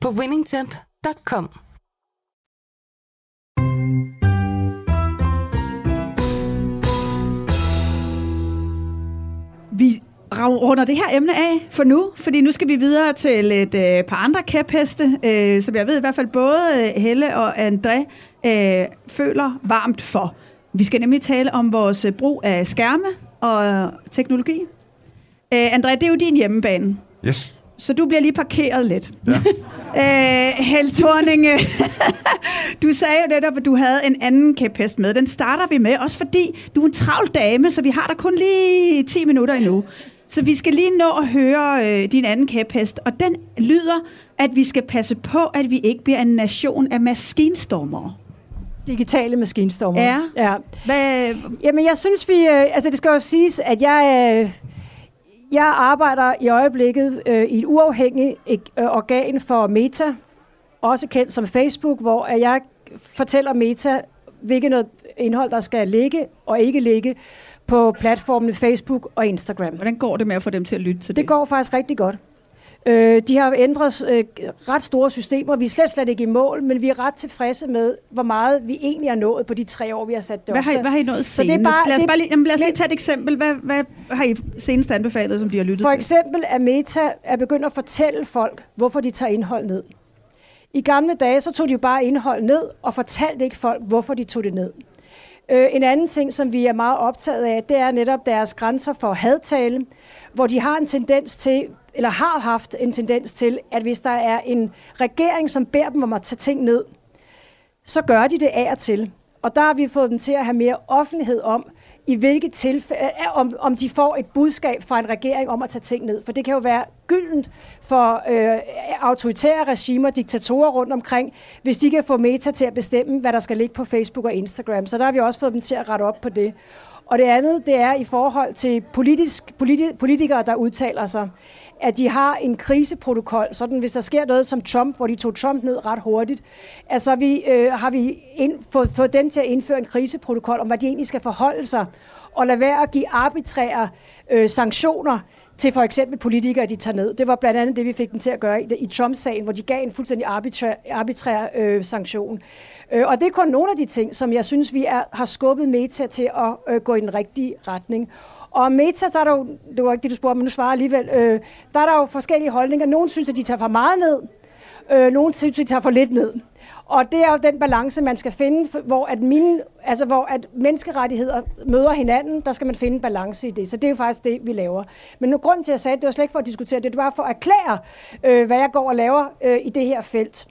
på winningtemp.com. Vi runder det her emne af for nu, fordi nu skal vi videre til et øh, par andre kæpheste, øh, som jeg ved i hvert fald både øh, Helle og André øh, føler varmt for. Vi skal nemlig tale om vores øh, brug af skærme og teknologi. Øh, André, det er jo din hjemmebane. Yes. Så du bliver lige parkeret lidt. Ja. [LAUGHS] øh, Held Thorninge, [LAUGHS] du sagde jo netop, at du havde en anden kæphest med. Den starter vi med, også fordi du er en travl dame, så vi har der kun lige 10 minutter endnu. Så vi skal lige nå at høre øh, din anden kæphest, og den lyder, at vi skal passe på, at vi ikke bliver en nation af maskinstormere. Digitale maskinstormer. Ja. ja. Hvad, Jamen, jeg synes, vi... Øh, altså, det skal jo siges, at jeg... Øh, jeg arbejder i øjeblikket øh, i et uafhængigt øh, organ for Meta, også kendt som Facebook, hvor jeg fortæller Meta, hvilket noget indhold, der skal ligge og ikke ligge på platformene Facebook og Instagram. hvordan går det med at få dem til at lytte til det? Det går faktisk rigtig godt. Øh, de har ændret øh, ret store systemer. Vi er slet, slet ikke i mål, men vi er ret tilfredse med, hvor meget vi egentlig har nået på de tre år, vi har sat det Hvad op. har, I, hvad har I nået Så det er bare- lad, os bare lige, jamen, lad os lige tage et eksempel. Hvad, hvad har I senest anbefalet, som de har lyttet For eksempel er Meta er begyndt at fortælle folk, hvorfor de tager indhold ned. I gamle dage, så tog de jo bare indhold ned, og fortalte ikke folk, hvorfor de tog det ned. Øh, en anden ting, som vi er meget optaget af, det er netop deres grænser for hadtale, hvor de har en tendens til, eller har haft en tendens til, at hvis der er en regering, som beder dem om at tage ting ned, så gør de det af og til. Og der har vi fået dem til at have mere offentlighed om, i hvilke tilfælde, øh, om, om de får et budskab fra en regering om at tage ting ned. For det kan jo være gyldent for øh, autoritære regimer, diktatorer rundt omkring, hvis de kan få meta til at bestemme, hvad der skal ligge på Facebook og Instagram. Så der har vi også fået dem til at rette op på det. Og det andet, det er i forhold til politisk, politi- politikere, der udtaler sig, at de har en kriseprotokol, sådan hvis der sker noget som Trump, hvor de tog Trump ned ret hurtigt, altså vi, øh, har vi ind, fået, fået dem til at indføre en kriseprotokol om, hvad de egentlig skal forholde sig, og lade være at give arbitrære øh, sanktioner til for eksempel politikere, de tager ned. Det var blandt andet det, vi fik dem til at gøre i, i Trump-sagen, hvor de gav en fuldstændig arbitrær, arbitrær øh, sanktion. Øh, og det er kun nogle af de ting, som jeg synes, vi er, har skubbet Meta til at øh, gå i den rigtige retning. Og Meta, der er der jo, det var ikke det, du spurgte, men nu svarer alligevel, øh, der er der jo forskellige holdninger. Nogle synes, at de tager for meget ned, øh, nogle synes, at de tager for lidt ned. Og det er jo den balance, man skal finde, hvor at, mine, altså hvor at menneskerettigheder møder hinanden, der skal man finde en balance i det. Så det er jo faktisk det, vi laver. Men nu grund til, at jeg sagde det, det var slet ikke for at diskutere det, det var for at erklære, øh, hvad jeg går og laver øh, i det her felt.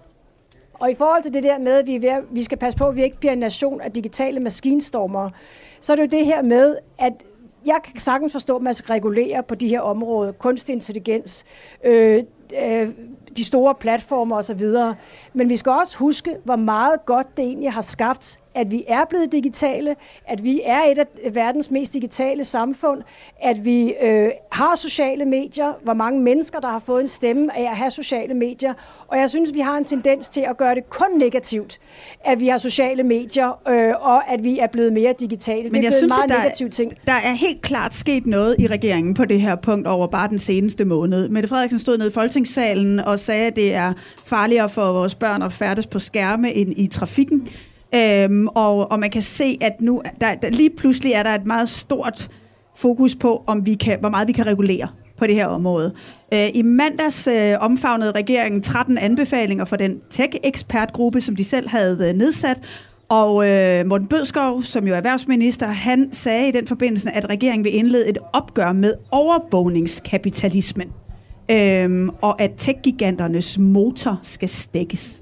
Og i forhold til det der med, at vi, er ved at, vi skal passe på, at vi ikke bliver en nation af digitale maskinstormere, så er det jo det her med, at jeg kan sagtens forstå, at man skal regulere på de her områder, kunstig intelligens, øh, øh, de store platformer osv. Men vi skal også huske, hvor meget godt det egentlig har skabt, at vi er blevet digitale, at vi er et af verdens mest digitale samfund, at vi øh, har sociale medier, hvor mange mennesker, der har fået en stemme af at have sociale medier. Og jeg synes, vi har en tendens til at gøre det kun negativt, at vi har sociale medier, øh, og at vi er blevet mere digitale. det er jeg synes, meget der, negativ ting. der er helt klart sket noget i regeringen på det her punkt over bare den seneste måned. Mette Frederiksen stod nede i Folketingssalen og sagde, at det er farligere for vores børn at færdes på skærme end i trafikken. Øhm, og, og man kan se, at nu der, der, lige pludselig er der et meget stort fokus på, om vi kan, hvor meget vi kan regulere på det her område. Øh, I mandags øh, omfavnede regeringen 13 anbefalinger for den tech-ekspertgruppe, som de selv havde øh, nedsat, og øh, Morten Bødskov, som jo er erhvervsminister, han sagde i den forbindelse, at regeringen vil indlede et opgør med overvågningskapitalismen, øh, og at tech-giganternes motor skal stækkes.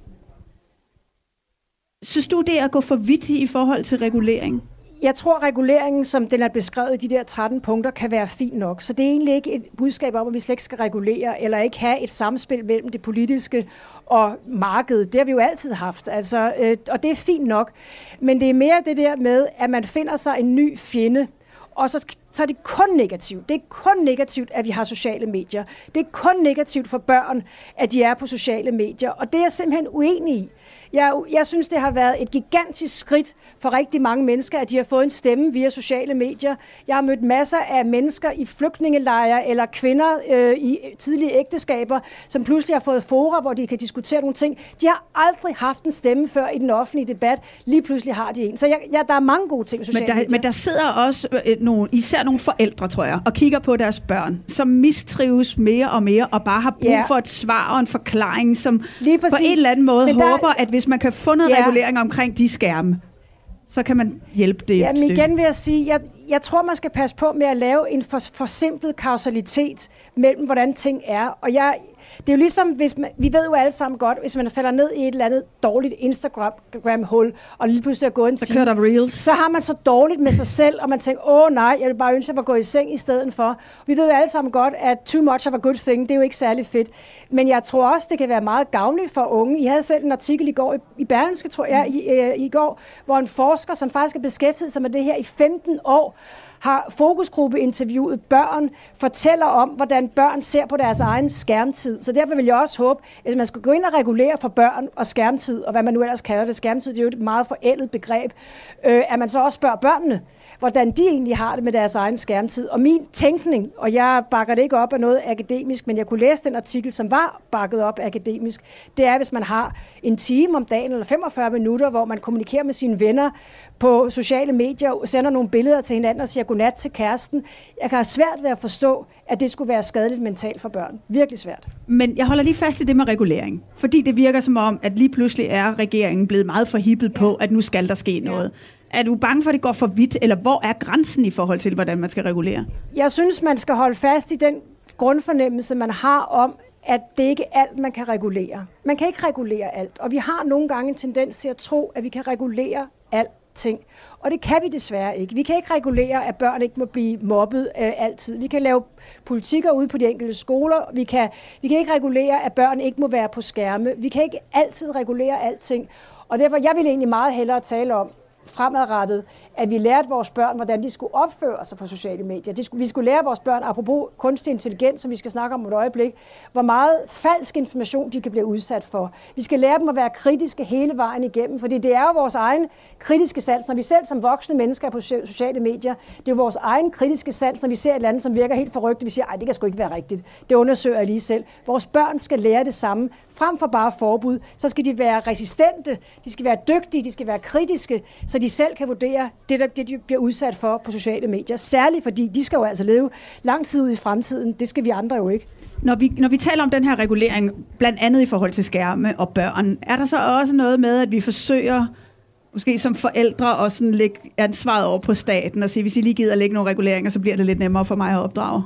Synes du, det er at gå for vidt i forhold til regulering? Jeg tror, reguleringen, som den er beskrevet i de der 13 punkter, kan være fin nok. Så det er egentlig ikke et budskab om, at vi slet ikke skal regulere, eller ikke have et samspil mellem det politiske og markedet. Det har vi jo altid haft, altså, øh, og det er fint nok. Men det er mere det der med, at man finder sig en ny fjende, og så, så er det kun negativt. Det er kun negativt, at vi har sociale medier. Det er kun negativt for børn, at de er på sociale medier. Og det er jeg simpelthen uenig i. Jeg, jeg synes, det har været et gigantisk skridt for rigtig mange mennesker, at de har fået en stemme via sociale medier. Jeg har mødt masser af mennesker i flygtningelejre eller kvinder øh, i tidlige ægteskaber, som pludselig har fået fora, hvor de kan diskutere nogle ting. De har aldrig haft en stemme før i den offentlige debat. Lige pludselig har de en. Så jeg, jeg, der er mange gode ting med sociale Men der, medier. men der sidder også øh, nogle, især nogle forældre, tror jeg, og kigger på deres børn, som mistrives mere og mere, og bare har brug Ja. for et svar og en forklaring, som Lige på en eller anden måde Men der- håber, at hvis man kan få noget Ja. regulering omkring de skærme, så kan man hjælpe det et Jamen stykke. igen vil jeg sige, jeg, jeg tror, man skal passe på med at lave en for, forsimplet kausalitet mellem, hvordan ting er. Og jeg, det er jo ligesom, hvis man, vi ved jo alle sammen godt, hvis man falder ned i et eller andet dårligt Instagram-hul, og lige pludselig er gået en Så time, kører der reels. så har man så dårligt med sig selv, og man tænker, åh nej, jeg vil bare ønske, at jeg var gået i seng i stedet for. Vi ved jo alle sammen godt, at too much of a good thing, det er jo ikke særlig fedt. Men jeg tror også, det kan være meget gavnligt for unge. I havde selv en artikel i går i, i Berlingske, tror jeg, i, øh, i går, hvor en forsker, som faktisk har beskæftiget sig med det her i 15 år, har fokusgruppeinterviewet børn, fortæller om, hvordan børn ser på deres egen skærmtid. Så derfor vil jeg også håbe, at man skal gå ind og regulere for børn og skærmtid, og hvad man nu ellers kalder det. Skærmtid det er jo et meget forældet begreb. Øh, at man så også spørger børnene, hvordan de egentlig har det med deres egen skærmtid. Og min tænkning, og jeg bakker det ikke op af noget akademisk, men jeg kunne læse den artikel, som var bakket op akademisk, det er, hvis man har en time om dagen eller 45 minutter, hvor man kommunikerer med sine venner på sociale medier, og sender nogle billeder til hinanden og siger godnat til kæresten. Jeg kan have svært ved at forstå, at det skulle være skadeligt mentalt for børn. Virkelig svært. Men jeg holder lige fast i det med regulering. Fordi det virker som om, at lige pludselig er regeringen blevet meget forhippet på, at nu skal der ske noget. Er du bange for, at det går for vidt, eller hvor er grænsen i forhold til, hvordan man skal regulere? Jeg synes, man skal holde fast i den grundfornemmelse, man har om, at det ikke er alt, man kan regulere. Man kan ikke regulere alt, og vi har nogle gange en tendens til at tro, at vi kan regulere alting. Og det kan vi desværre ikke. Vi kan ikke regulere, at børn ikke må blive mobbet øh, altid. Vi kan lave politikker ude på de enkelte skoler. Vi kan, vi kan ikke regulere, at børn ikke må være på skærme. Vi kan ikke altid regulere alting. Og derfor, jeg vil egentlig meget hellere tale om, fremadrettet, at vi lærte vores børn, hvordan de skulle opføre sig på sociale medier. De skulle, vi skulle lære vores børn, apropos kunstig intelligens, som vi skal snakke om et øjeblik, hvor meget falsk information de kan blive udsat for. Vi skal lære dem at være kritiske hele vejen igennem, fordi det er jo vores egen kritiske sans, når vi selv som voksne mennesker er på sociale medier, det er jo vores egen kritiske sans, når vi ser et eller andet, som virker helt forrygt, vi siger, nej, det kan sgu ikke være rigtigt. Det undersøger jeg lige selv. Vores børn skal lære det samme, frem for bare forbud, så skal de være resistente, de skal være dygtige, de skal være kritiske, så de selv kan vurdere det, der, det de bliver udsat for på sociale medier. Særligt fordi de skal jo altså leve lang tid ud i fremtiden. Det skal vi andre jo ikke. Når vi, når vi taler om den her regulering, blandt andet i forhold til skærme og børn, er der så også noget med, at vi forsøger måske som forældre at sådan lægge ansvaret over på staten og sige, hvis I lige gider at lægge nogle reguleringer, så bliver det lidt nemmere for mig at opdrage?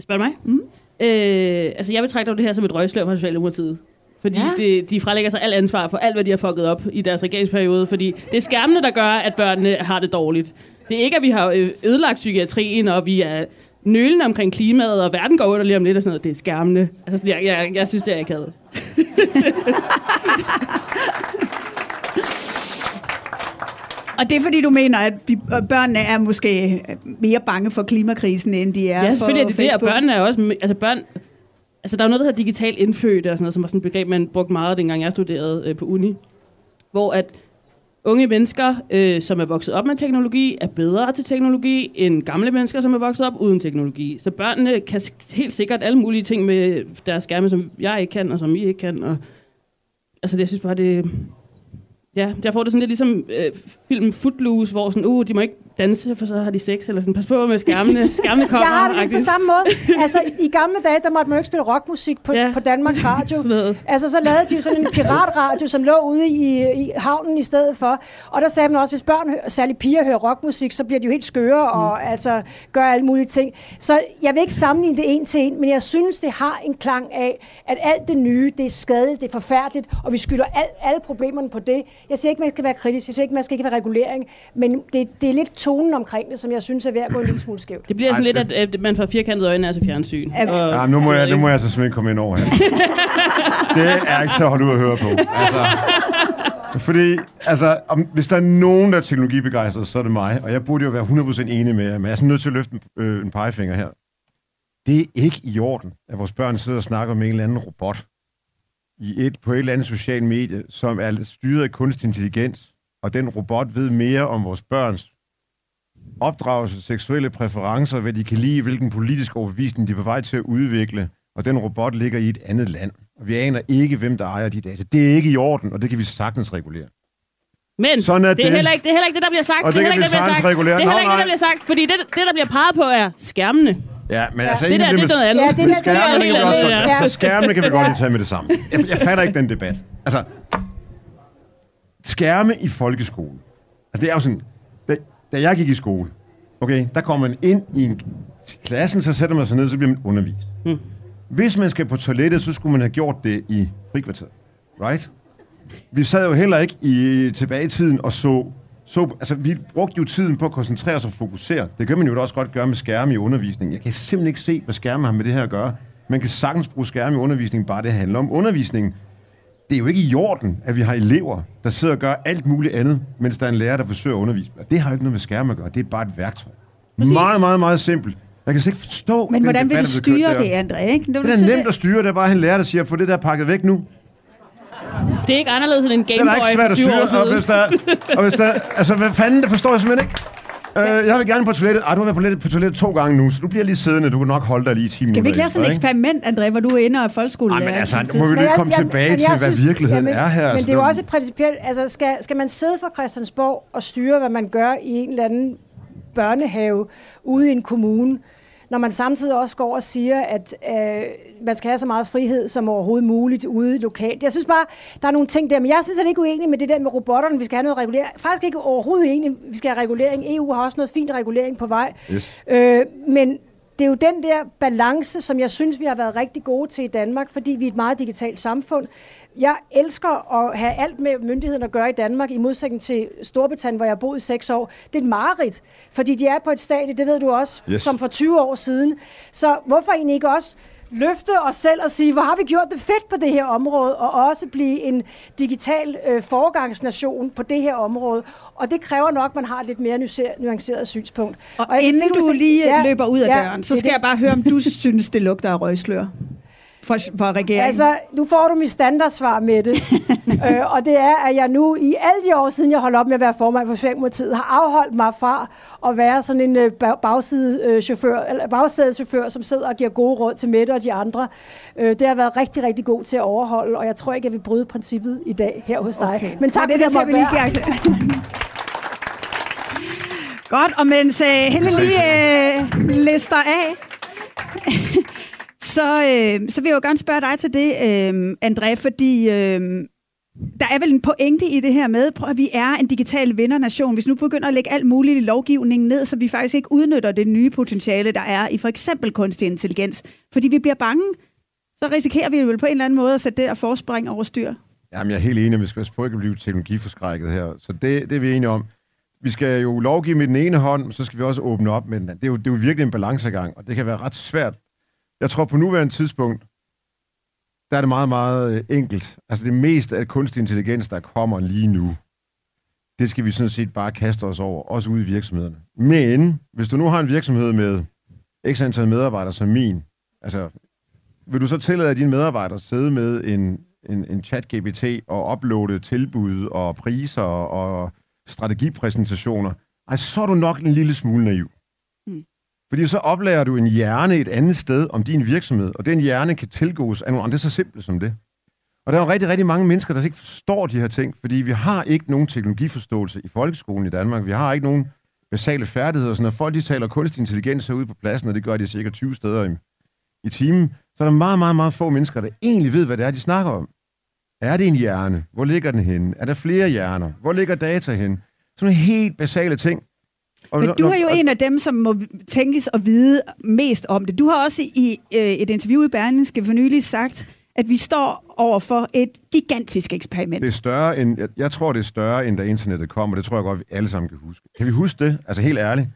Spørger du mig? Mm. Øh, altså, jeg betragter jo det her som et røgslør fra Socialdemokratiet. Fordi Ja. ja. det, de frelægger sig alt ansvar for alt, hvad de har fucket op i deres regeringsperiode. Fordi det er skærmene, der gør, at børnene har det dårligt. Det er ikke, at vi har øh, ødelagt psykiatrien, og vi er nølende omkring klimaet, og verden går under lige om lidt og sådan noget. Det er skærmene. Altså, jeg, jeg, jeg synes, det er akavet. Og det er fordi, du mener, at børnene er måske mere bange for klimakrisen, end de er Ja, for selvfølgelig er det det, og Facebook. børnene er også... Altså børn... Altså, der er jo noget, der hedder digital indfødte, og sådan noget, som var sådan et begreb, man brugte meget, dengang jeg studerede øh, på uni. Hvor at unge mennesker, øh, som er vokset op med teknologi, er bedre til teknologi end gamle mennesker, som er vokset op uden teknologi. Så børnene kan helt sikkert alle mulige ting med deres skærme, som jeg ikke kan, og som I ikke kan. Og, altså, det, jeg synes bare, det... Ja, jeg får det sådan lidt ligesom øh, filmen Footloose, hvor sådan, uh, de må ikke danse, for så har de sex, eller sådan, pas på med skærmene, [LAUGHS] skærmene kommer. Jeg har det på samme måde. [LAUGHS] Altså, i gamle dage, der måtte man jo ikke spille rockmusik på, Ja. på Danmarks [LAUGHS] Radio. Altså, så lavede de jo sådan en piratradio, som lå ude i, i havnen i stedet for. Og der sagde man også, hvis børn, særligt piger, hører rockmusik, så bliver de jo helt skøre og Mm. altså gør alle mulige ting. Så jeg vil ikke sammenligne det en til en, men jeg synes, det har en klang af, at alt det nye, det er skadeligt, det er forfærdeligt, og vi skylder al, alle problemerne på det. Jeg siger ikke, man skal være kritisk, jeg siger ikke, man skal ikke være regulering, men det, det er lidt tonen omkring det, som jeg synes er ved at gå en lille smule skævt. Det bliver sådan Ej, lidt, at, at man får firkantede øjne af sig fjernsyn. Ja, Og- Ja, nu må jeg, nu må jeg så simpelthen komme ind over her. [LAUGHS] det er ikke så at holde ud at høre på. Altså, fordi, altså, om, hvis der er nogen, der er teknologibegejstret, så er det mig. Og jeg burde jo være 100% enig med jer, men jeg er sådan nødt til at løfte en, øh, en pegefinger her. Det er ikke i orden, at vores børn sidder og snakker med en eller anden robot. i et, på et eller andet socialt medie, som er styret af kunstig intelligens, og den robot ved mere om vores børns opdragelse, seksuelle præferencer, hvad de kan lide, hvilken politisk overbevisning de er på vej til at udvikle, og den robot ligger i et andet land. Og vi aner ikke, hvem der ejer de data. Det er ikke i orden, og det kan vi sagtens regulere. Men Sådan er det, er det. heller ikke, det er heller ikke det, der bliver sagt. Og det er det heller kan ikke det, der bliver sagt. regulere. Det er heller ikke det, der bliver sagt. Fordi det, det, der bliver peget på, er skærmene. Ja, men altså... det der, det er noget andet. Ja, det er- det er Skærmene noget kan vi også andet, godt ja. Så skærmene kan vi godt lige tage med det samme. Jeg, jeg fatter ikke den debat. Altså, skærme i folkeskolen. Altså, det er jo sådan... Da, da jeg gik i skole, okay, der kommer man ind i en klassen, så sætter man sig ned, så bliver man undervist. Hmm. Hvis man skal på toilettet, så skulle man have gjort det i frikvarteret. Right? Vi sad jo heller ikke i, tilbage i tiden og så, så... Altså, vi brugte jo tiden på at koncentrere os og fokusere. Det kan man jo også godt gøre med skærme i undervisningen. Jeg kan simpelthen ikke se, hvad skærme har med det her at gøre. Man kan sagtens bruge skærme i undervisningen, bare det handler om undervisningen. Det er jo ikke i orden, at vi har elever, der sidder og gør alt muligt andet, mens der er en lærer, der forsøger at undervise. Det har jo ikke noget med skærme at gøre. Det er bare et værktøj. Præcis. Meget, meget, meget simpelt. Jeg kan slet ikke forstå... Men hvordan vil debat, du bliver kørt styre det, André? Ikke? Når du Det er nemt at styre. Det er bare en lærer, der siger, få det der pakket væk nu. Det er ikke anderledes end en Det er ikke svært for at 20 år styre, og siden. hvis der, og hvis der, altså hvad fanden, det forstår jeg simpelthen ikke. Øh, jeg vil gerne på toilettet. Ej, du har været på toilettet, på toilettet to gange nu, så du bliver lige siddende. Du kan nok holde dig lige i 10 minutter. Skal vi ikke lave sådan et eksperiment, André, hvor du er inde og er folkeskolelærer? Ej, men altså, samtidig? må vi lige komme jeg- tilbage men til, hvad synes- virkeligheden men, er her. Men altså. det er jo også principielt, altså skal, skal man sidde fra Christiansborg og styre, hvad man gør i en eller anden børnehave ude i en kommune, når man samtidig også går og siger, at øh, man skal have så meget frihed som overhovedet muligt ude lokalt. Jeg synes bare, der er nogle ting der, men jeg er sådan set ikke uenig med det der med robotterne, vi skal have noget regulering. Faktisk ikke overhovedet uenig, vi skal have regulering. EU har også noget fint regulering på vej. Yes. Øh, men det er jo den der balance, som jeg synes, vi har været rigtig gode til i Danmark, fordi vi er et meget digitalt samfund. Jeg elsker at have alt med myndigheden at gøre i Danmark, i modsætning til Storbritannien, hvor jeg har boet i seks år. Det er et mareridt, fordi de er på et stadie, det ved du også, Yes. som for 20 år siden. Så hvorfor egentlig ikke også løfte os selv og sige, hvor har vi gjort det fedt på det her område, og også blive en digital øh, foregangsnation på det her område. Og det kræver nok, at man har et lidt mere nuancer- nuanceret synspunkt. Og, kan inden se, du stil- lige Ja, løber ud af ja, døren, så skal det. jeg bare høre, om du synes, det lugter af røgslør for, for regeringen. Altså, nu får du mit standardsvar med det. [LAUGHS] øh, og det er, at jeg nu i alle de år siden, jeg holdt op med at være formand for Socialdemokratiet, har afholdt mig fra at være sådan en øh, bag- bagsidechauffør, eller bagsædeschauffør, som sidder og giver gode råd til Mette og de andre. Øh, det har været rigtig, rigtig god til at overholde, og jeg tror ikke, jeg vil bryde princippet i dag her hos dig. Okay. Men tak, det, det, måtte vi lige [LAUGHS] Godt, og mens uh, Helle lige uh, lister af, så, øh, så vil jeg jo gerne spørge dig til det, øh, André, fordi Øh, der er vel en pointe i det her med, at vi er en digital vindernation. Hvis nu begynder at lægge alt muligt i lovgivningen ned, så vi faktisk ikke udnytter det nye potentiale, der er i for eksempel kunstig intelligens, fordi vi bliver bange, så risikerer vi vel på en eller anden måde at sætte det og forspring over styr. Jamen, jeg er helt enig, at vi skal prøve ikke at blive teknologiforskrækket her. Så det, det er vi enige om. Vi skal jo lovgive med den ene hånd, så skal vi også åbne op med den anden. Det er jo, det er jo virkelig en balancegang, og det kan være ret svært. Jeg tror på nuværende tidspunkt, der er det meget, meget øh, enkelt. Altså det meste af kunstig intelligens, der kommer lige nu, det skal vi sådan set bare kaste os over, også ude i virksomhederne. Men hvis du nu har en virksomhed med x antal medarbejdere som min, altså vil du så tillade, at dine medarbejdere sidde med en, en, en chat-GPT og uploade tilbud og priser og strategipræsentationer? Ej, så er du nok en lille smule naiv. Fordi så oplærer du en hjerne et andet sted om din virksomhed, og den hjerne kan tilgås af nogle andre. Det er så simpelt som det. Og der er jo rigtig, rigtig mange mennesker, der ikke forstår de her ting, fordi vi har ikke nogen teknologiforståelse i folkeskolen i Danmark. Vi har ikke nogen basale færdigheder. Så når folk de taler kunstig intelligens herude på pladsen, og det gør de cirka 20 steder i, i timen, så er der meget, meget, meget få mennesker, der egentlig ved, hvad det er, de snakker om. Er det en hjerne? Hvor ligger den henne? Er der flere hjerner? Hvor ligger data henne? Sådan nogle helt basale ting. Og Men når- du er jo og- en af dem, som må tænkes at vide mest om det. Du har også i øh, et interview i Berlingske for nylig sagt, at vi står over for et gigantisk eksperiment. Det er større end, jeg, jeg tror, det er større, end da internettet kom, og det tror jeg godt, vi alle sammen kan huske. Kan vi huske det? Altså helt ærligt.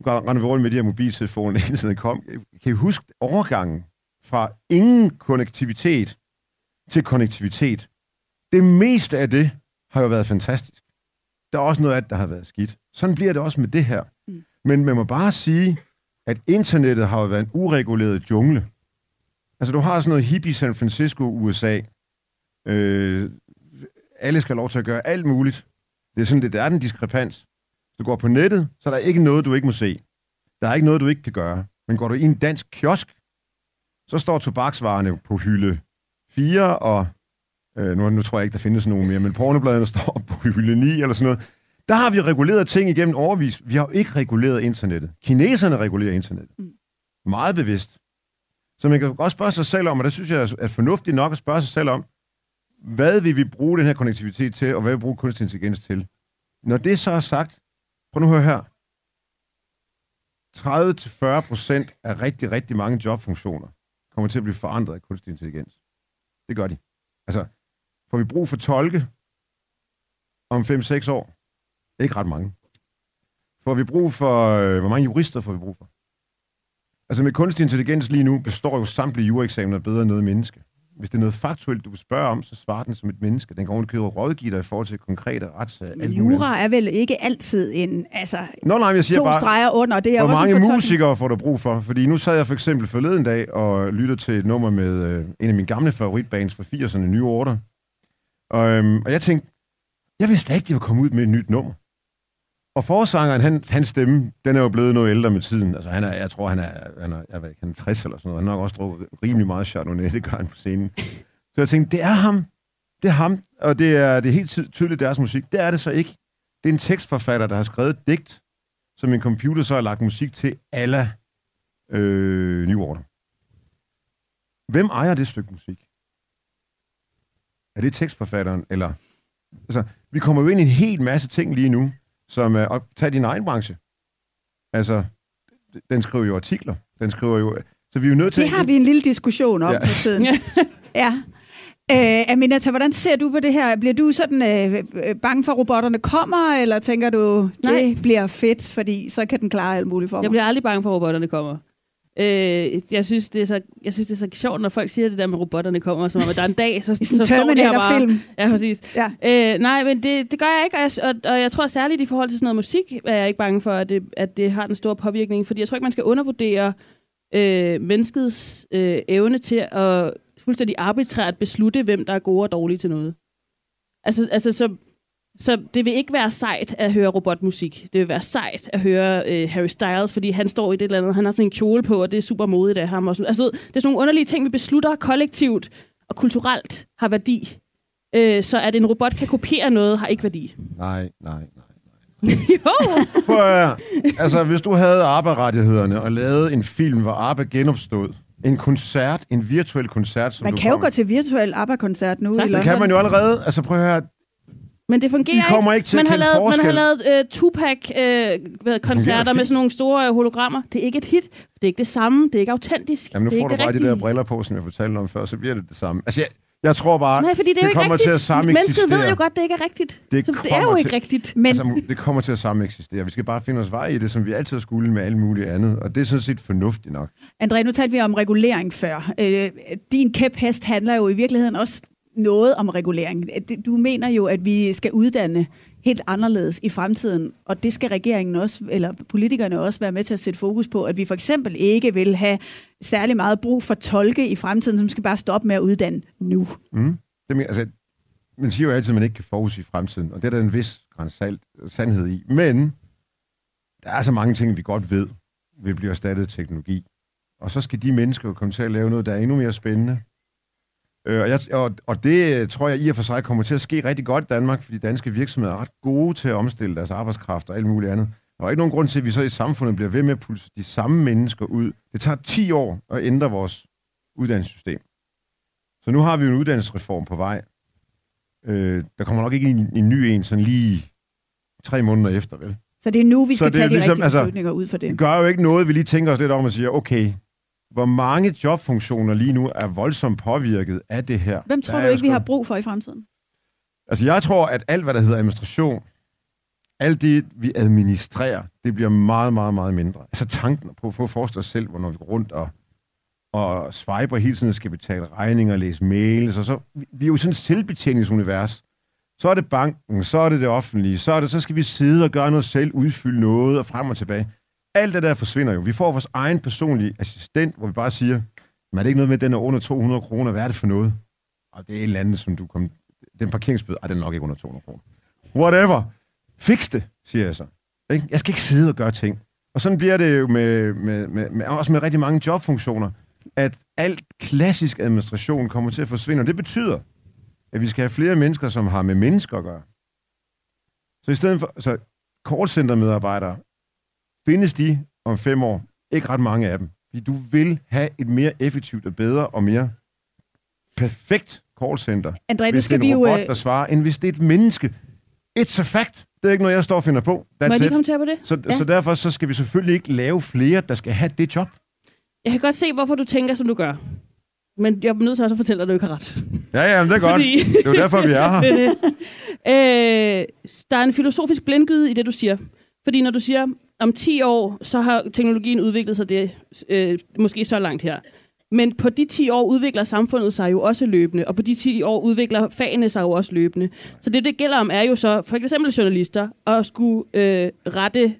Nu går- render vi rundt med de her mobiltelefoner, [LAUGHS] da internettet kom. Kan vi huske overgangen fra ingen konnektivitet til konnektivitet? Det meste af det har jo været fantastisk. Der er også noget af det, der har været skidt. Sådan bliver det også med det her. Mm. Men man må bare sige, at internettet har jo været en ureguleret jungle. Altså, du har sådan noget hippie San Francisco, USA, Øh, alle skal have lov til at gøre alt muligt. Det er sådan, det, der er den diskrepans. Du går på nettet, så er der ikke noget, du ikke må se. Der er ikke noget, du ikke kan gøre. Men går du i en dansk kiosk, så står tobaksvarerne på hylde 4, og øh, nu, nu tror jeg ikke, der findes nogen mere, men pornobladene står på hylde 9 eller sådan noget. Der har vi reguleret ting igennem overvis. Vi har jo ikke reguleret internettet. Kineserne regulerer internettet. Meget bevidst. Så man kan godt spørge sig selv om, og det synes jeg er fornuftigt nok at spørge sig selv om, hvad vil vi bruge den her konnektivitet til, og hvad vil vi bruge kunstig intelligens til? Når det så er sagt, prøv nu at høre her. 30-40 procent af rigtig, rigtig mange jobfunktioner kommer til at blive forandret af kunstig intelligens. Det gør de. Altså, får vi brug for tolke om 5-6 år? Ikke ret mange. Får vi brug for... Øh, hvor mange jurister får vi brug for? Altså med kunstig intelligens lige nu består jo samtlige jureeksamener bedre end noget menneske. Hvis det er noget faktuelt, du vil spørge om, så svarer den som et menneske. Den går rundt og rådgive dig i forhold til konkrete retssager. Men jura er vel ikke altid en, altså, Nå, nej, jeg siger to bare, streger under. Det er hvor også mange musikere får du brug for? Fordi nu sad jeg for eksempel forleden dag og lyttede til et nummer med øh, en af mine gamle favoritbands fra 80'erne, New Order. Og, øhm, og jeg tænkte, jeg vidste ikke, de var kommet ud med et nyt nummer. Og forsangeren, han, hans stemme, den er jo blevet noget ældre med tiden. Altså, han er, jeg tror, han er, han er, jeg ved ikke, han er 60 eller sådan noget. Han har nok også drukket rimelig meget Chardonnay, [LAUGHS] det gør han på scenen. Så jeg tænkte, det er ham. Det er ham, og det er, det er helt tydeligt deres musik. Det er det så ikke. Det er en tekstforfatter, der har skrevet et digt, som en computer så har lagt musik til alla øh, New Order. Hvem ejer det stykke musik? Er det tekstforfatteren, eller... Altså, vi kommer jo ind i en hel masse ting lige nu, som er... Og tag din egen branche. Altså, den skriver jo artikler. Den skriver jo... Så vi er jo nødt til... Det har vi en lille diskussion om Ja. på tiden. ja. Øh, Aminata, hvordan ser du på det her? Bliver du sådan øh, øh, bange for, at robotterne kommer, eller tænker du, Nej. det bliver fedt, fordi så kan den klare alt muligt for Jeg mig? bliver aldrig bange for, at robotterne kommer. Øh, jeg, synes, det er så, jeg synes, det er så sjovt, når folk siger det der med, robotterne kommer, som om, at der er en dag, så, [LAUGHS] så står det her bare. Terminator-film. Ja, præcis. Ja. Øh, nej, men det, det gør jeg ikke, og jeg, og, og jeg tror særligt i forhold til sådan noget musik, er jeg ikke bange for, at det, at det har den store påvirkning, fordi jeg tror ikke, man skal undervurdere øh, menneskets øh, evne til at fuldstændig arbitrært beslutte, hvem der er gode og dårlige til noget. Altså, altså så, så det vil ikke være sejt at høre robotmusik. Det vil være sejt at høre øh, Harry Styles, fordi han står i det eller andet, han har sådan en kjole på, og det er super modigt af ham. Og sådan. Altså, det er sådan nogle underlige ting, vi beslutter kollektivt og kulturelt har værdi. Øh, så at en robot kan kopiere noget, har ikke værdi. Nej, nej, nej. jo! Prøv at. Altså, hvis du havde ABBA-rettighederne og lavede en film, hvor ABBA genopstod, en koncert, en virtuel koncert, som Man du kan jo gå til virtuel ABBA-koncert nu i Tak. Det kan man jo allerede. Altså, prøv at høre. Men det fungerer I kommer ikke til man at har lavet, forskel. Man har lavet uh, Tupac-koncerter fint. med sådan nogle store uh, hologrammer. Det er ikke et hit. Det er ikke det samme. Det er ikke autentisk. Jamen, nu det er får ikke du bare de der briller på, som jeg fortalte om før, så bliver det det samme. Altså, jeg, jeg tror bare, Nej, fordi det er jo ikke kommer rigtigt. til at samme Mennesket ved jo godt, det ikke er rigtigt. Det så det er jo kommer ikke til- rigtigt. Men Altså, det kommer til at samme eksistere. Vi skal bare finde os vej i det, som vi altid skulle med alt muligt andet. Og det er sådan set fornuftigt nok. André, nu talte vi om regulering før. Øh, din kæphest handler jo i virkeligheden også noget om regulering. Du mener jo, at vi skal uddanne helt anderledes i fremtiden, og det skal regeringen også, eller politikerne også være med til at sætte fokus på, at vi for eksempel ikke vil have særlig meget brug for tolke i fremtiden, som skal bare stoppe med at uddanne nu. Mm. Det, men- altså, man siger jo altid, at man ikke kan forudse fremtiden, og det er der en vis grænsalt sandhed i. Men der er så mange ting, vi godt ved, vil blive erstattet af teknologi. Og så skal de mennesker jo komme til at lave noget, der er endnu mere spændende. Øh, og, jeg, og, og det øh, tror jeg i og for sig kommer til at ske rigtig godt i Danmark, fordi danske virksomheder er ret gode til at omstille deres arbejdskraft og alt muligt andet. Der er ikke nogen grund til, at vi så i samfundet bliver ved med at putte de samme mennesker ud. Det tager 10 år at ændre vores uddannelsessystem. Så nu har vi jo en uddannelsesreform på vej. Øh, der kommer nok ikke en, en ny en sådan lige tre måneder efter, vel? Så det er nu, vi Så skal det er tage de ligesom, rigtige altså, beslutninger ud for det. Det gør jo ikke noget, vi lige tænker os lidt om og siger, okay, hvor mange jobfunktioner lige nu er voldsomt påvirket af det her? Hvem tror du ikke, vi har brug for i fremtiden? Altså, jeg tror, at alt, hvad der hedder administration, alt det, vi administrerer, det bliver meget, meget, meget mindre. Altså tanken på, på at forestille os selv, hvornår vi går rundt og, og swiper hele tiden skal betale regninger læse mails, og så, vi- er jo sådan et selvbetjeningsunivers. Så er det banken, så er det det offentlige, så, er det, så skal vi sidde og gøre noget selv, udfylde noget og frem og tilbage. Alt det der forsvinder jo. Vi får vores egen personlige assistent, hvor vi bare siger, men er det ikke noget med, at den er under 200 kroner? Hvad er det for noget? og det er et eller andet, som du kom... Den parkeringsbøde, ah, den er nok ikke under 200 kroner. Whatever. Fix det, siger jeg så. Ikke? Jeg skal ikke sidde og gøre ting. Og sådan bliver det jo med, med, med, med, også med rigtig mange jobfunktioner, at alt klassisk administration kommer til at forsvinde, og det betyder, at vi skal have flere mennesker, som har med mennesker at gøre. Så i stedet for, så callcenter-medarbejdere, findes de om fem år? Ikke ret mange af dem. Fordi du vil have et mere effektivt og bedre og mere perfekt callcenter, André, nu hvis det skal er vi en jo... robot, øh, der svarer, end hvis det er et menneske. It's a fact. Det er ikke noget, jeg står og finder på. Må jeg That's lige it. kommentere på det? Så, Ja. så derfor så skal vi selvfølgelig ikke lave flere, der skal have det job. Jeg kan godt se, hvorfor du tænker, som du gør. Men jeg er nødt til også at fortælle dig, at du ikke har ret. Ja, ja, men det er godt. Fordi- Det er jo derfor, vi er [LAUGHS] her. Er. Øh, der er en filosofisk blindgyde i det, du siger. Fordi når du siger, om 10 år, så har teknologien udviklet sig det, øh, måske så langt her. Men på de 10 år udvikler samfundet sig jo også løbende, og på de 10 år udvikler fagene sig jo også løbende. Så det, det gælder om, er jo så for eksempel journalister at skulle øh, rette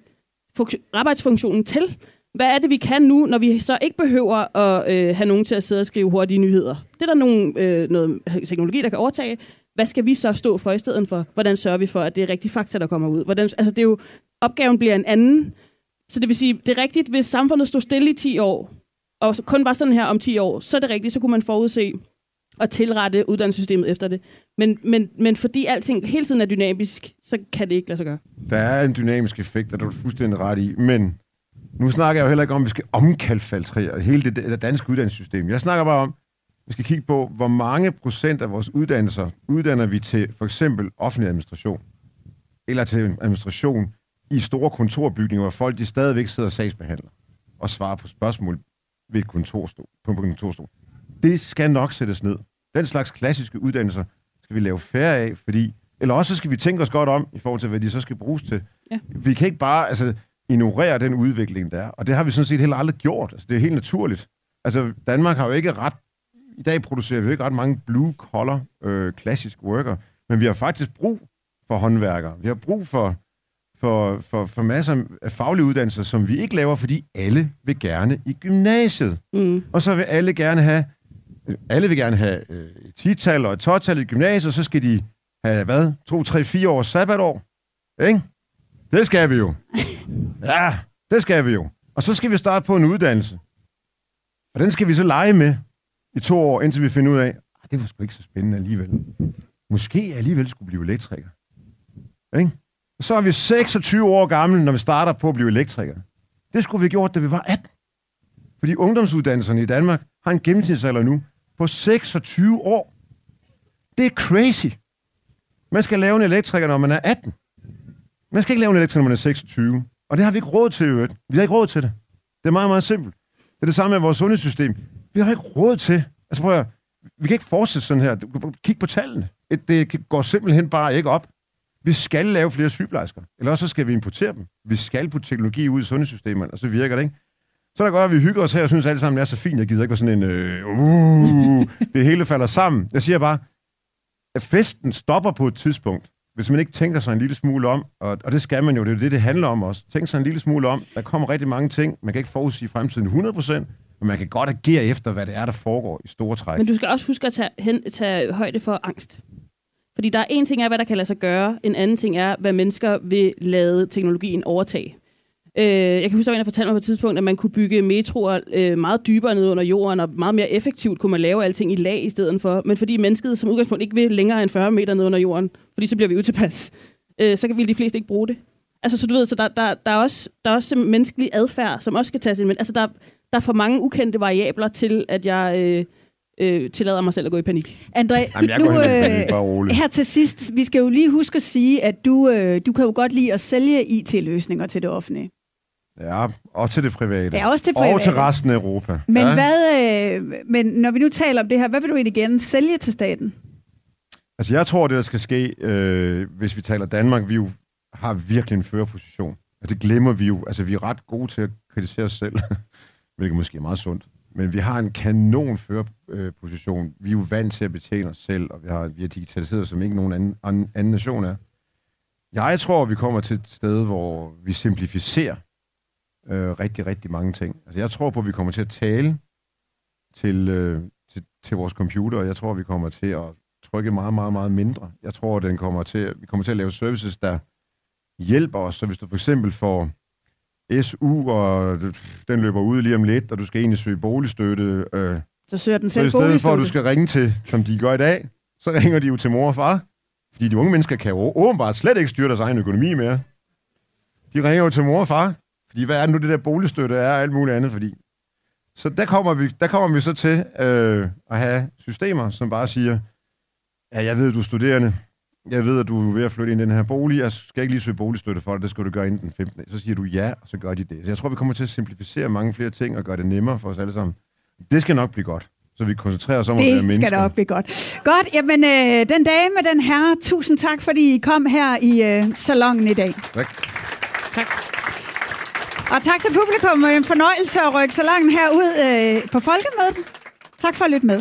arbejdsfunktionen til. Hvad er det, vi kan nu, når vi så ikke behøver at øh, have nogen til at sidde og skrive hurtige nyheder? Det er der nogen, øh, noget teknologi, der kan overtage. Hvad skal vi så stå for i stedet for? Hvordan sørger vi for, at det er rigtig fakta, der kommer ud? Hvordan, altså det er jo, opgaven bliver en anden. Så det vil sige, det er rigtigt, hvis samfundet stod stille i 10 år, og kun var sådan her om 10 år, så er det rigtigt, så kunne man forudse og tilrette uddannelsessystemet efter det. Men, men, men fordi alting hele tiden er dynamisk, så kan det ikke lade sig gøre. Der er en dynamisk effekt, og det er du fuldstændig ret i. Men nu snakker jeg jo heller ikke om, at vi skal omkalfaltrere hele det, det danske uddannelsessystem. Jeg snakker bare om, at vi skal kigge på, hvor mange procent af vores uddannelser uddanner vi til for eksempel offentlig administration. Eller til administration i store kontorbygninger, hvor folk de stadigvæk sidder og sagsbehandler og svarer på spørgsmål ved et kontorstol, på en kontorstol. Det skal nok sættes ned. Den slags klassiske uddannelser skal vi lave færre af, fordi eller også så skal vi tænke os godt om, i forhold til, hvad de så skal bruges til. Ja. Vi kan ikke bare altså, ignorere den udvikling, der er. Og det har vi sådan set heller aldrig gjort. Altså, det er helt naturligt. Altså, Danmark har jo ikke ret... I dag producerer vi jo ikke ret mange blue-collar øh, klassisk worker, men vi har faktisk brug for håndværkere. Vi har brug for, for, for, for masser af faglige uddannelser, som vi ikke laver, fordi alle vil gerne i gymnasiet. Mm. Og så vil alle gerne have, alle vil gerne have øh, et 10-tal og et 12-tal i gymnasiet, og så skal de have, hvad, 2, 3, 4 års sabbatår. Ikke? Det skal vi jo. [LAUGHS] Ja, det skal vi jo. Og så skal vi starte på en uddannelse. Og den skal vi så lege med i to år, indtil vi finder ud af, "Ah, det var sgu ikke så spændende alligevel. Måske alligevel skulle blive elektriker. Ikke? Så er vi 26 år gamle, når vi starter på at blive elektriker. Det skulle vi have gjort, da vi var 18. Fordi ungdomsuddannelserne i Danmark har en gennemsnitsalder nu på 26 år. Det er crazy. Man skal lave en elektriker, når man er 18. Man skal ikke lave en elektriker, når man er 26. Og det har vi ikke råd til, øvrigt. Vi har ikke råd til det. Det er meget, meget simpelt. Det er det samme med vores sundhedssystem. Vi har ikke råd til. Altså prøv at, høre. vi kan ikke fortsætte sådan her. Kig på tallene. Det går simpelthen bare ikke op. Vi skal lave flere sygeplejersker. Eller så skal vi importere dem. Vi skal putte teknologi ud i sundhedssystemerne, og så virker det ikke. Så er det godt, at vi hygger os her og synes alle sammen, det er så fint. Jeg gider ikke være sådan en, øh, uh, [LAUGHS] det hele falder sammen. Jeg siger bare, at festen stopper på et tidspunkt, hvis man ikke tænker sig en lille smule om, og, og det skal man jo, det er jo det, det handler om også. Tænk sig en lille smule om. Der kommer rigtig mange ting. Man kan ikke forudsige fremtiden 100%, men man kan godt agere efter, hvad det er, der foregår i store træk. Men du skal også huske at tage, hen, tage højde for angst. Fordi der er en ting er, hvad der kan lade sig gøre. En anden ting er, hvad mennesker vil lade teknologien overtage. Øh, jeg kan huske, at en, fortalte mig på et tidspunkt, at man kunne bygge metroer øh, meget dybere ned under jorden, og meget mere effektivt kunne man lave alting i lag i stedet for. Men fordi mennesket som udgangspunkt ikke vil længere end 40 meter ned under jorden, fordi så bliver vi utilpas, øh, så kan vil de fleste ikke bruge det. Altså, så du ved, så der, der, der, er, også, der er også menneskelig adfærd, som også skal tages ind. Men altså, der, der er for mange ukendte variabler til, at jeg øh, øh, tillader mig selv at gå i panik. André, Jamen, jeg nu, øh, panik, bare roligt. her til sidst, vi skal jo lige huske at sige, at du, øh, du kan jo godt lide at sælge IT-løsninger til det offentlige. Ja, og til det private. Ja, også til Og private. til resten af Europa. Men, ja. hvad, øh, men når vi nu taler om det her, hvad vil du egentlig gerne sælge til staten? Altså, jeg tror, det der skal ske, øh, hvis vi taler Danmark, vi jo har virkelig en førerposition. Altså, det glemmer vi jo. Altså, vi er ret gode til at kritisere os selv, [LAUGHS] hvilket måske er meget sundt. Men vi har en kanon førerposition. Vi er jo vant til at betjene os selv, og vi har, vi har digitaliseret, som ikke nogen anden, anden, anden nation er. Jeg tror, vi kommer til et sted, hvor vi simplificerer øh, rigtig, rigtig mange ting. Altså, jeg tror på, at vi kommer til at tale til, øh, til, til vores computer, og jeg tror, vi kommer til at trykke meget, meget, meget mindre. Jeg tror, den kommer til, vi kommer til at lave services, der hjælper os. Så hvis du for eksempel får SU, og den løber ud lige om lidt, og du skal egentlig søge boligstøtte, øh, Så søger den så selv i stedet for, at du skal ringe til, som de gør i dag, så ringer de jo til mor og far. Fordi de unge mennesker kan jo åbenbart slet ikke styre deres egen økonomi mere. De ringer jo til mor og far. Fordi hvad er det nu, det der boligstøtte er, og alt muligt andet, fordi... Så der kommer vi, der kommer vi så til øh, at have systemer, som bare siger, ja, jeg ved, du er studerende. Jeg ved, at du er ved at flytte ind i den her bolig. Jeg skal ikke lige søge boligstøtte for dig. Det skal du gøre inden den 15. Så siger du ja, og så gør de det. Så jeg tror, vi kommer til at simplificere mange flere ting og gøre det nemmere for os alle sammen. Det skal nok blive godt. Så vi koncentrerer os om at være Det mennesker. skal da nok blive godt. Godt, jamen øh, den dame, den herre, tusind tak, fordi I kom her i øh, salongen i dag. Tak. Tak. Og tak til publikum. En fornøjelse at rykke salongen herud øh, på folkemødet. Tak for at lytte med.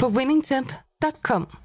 på winningtemp.com.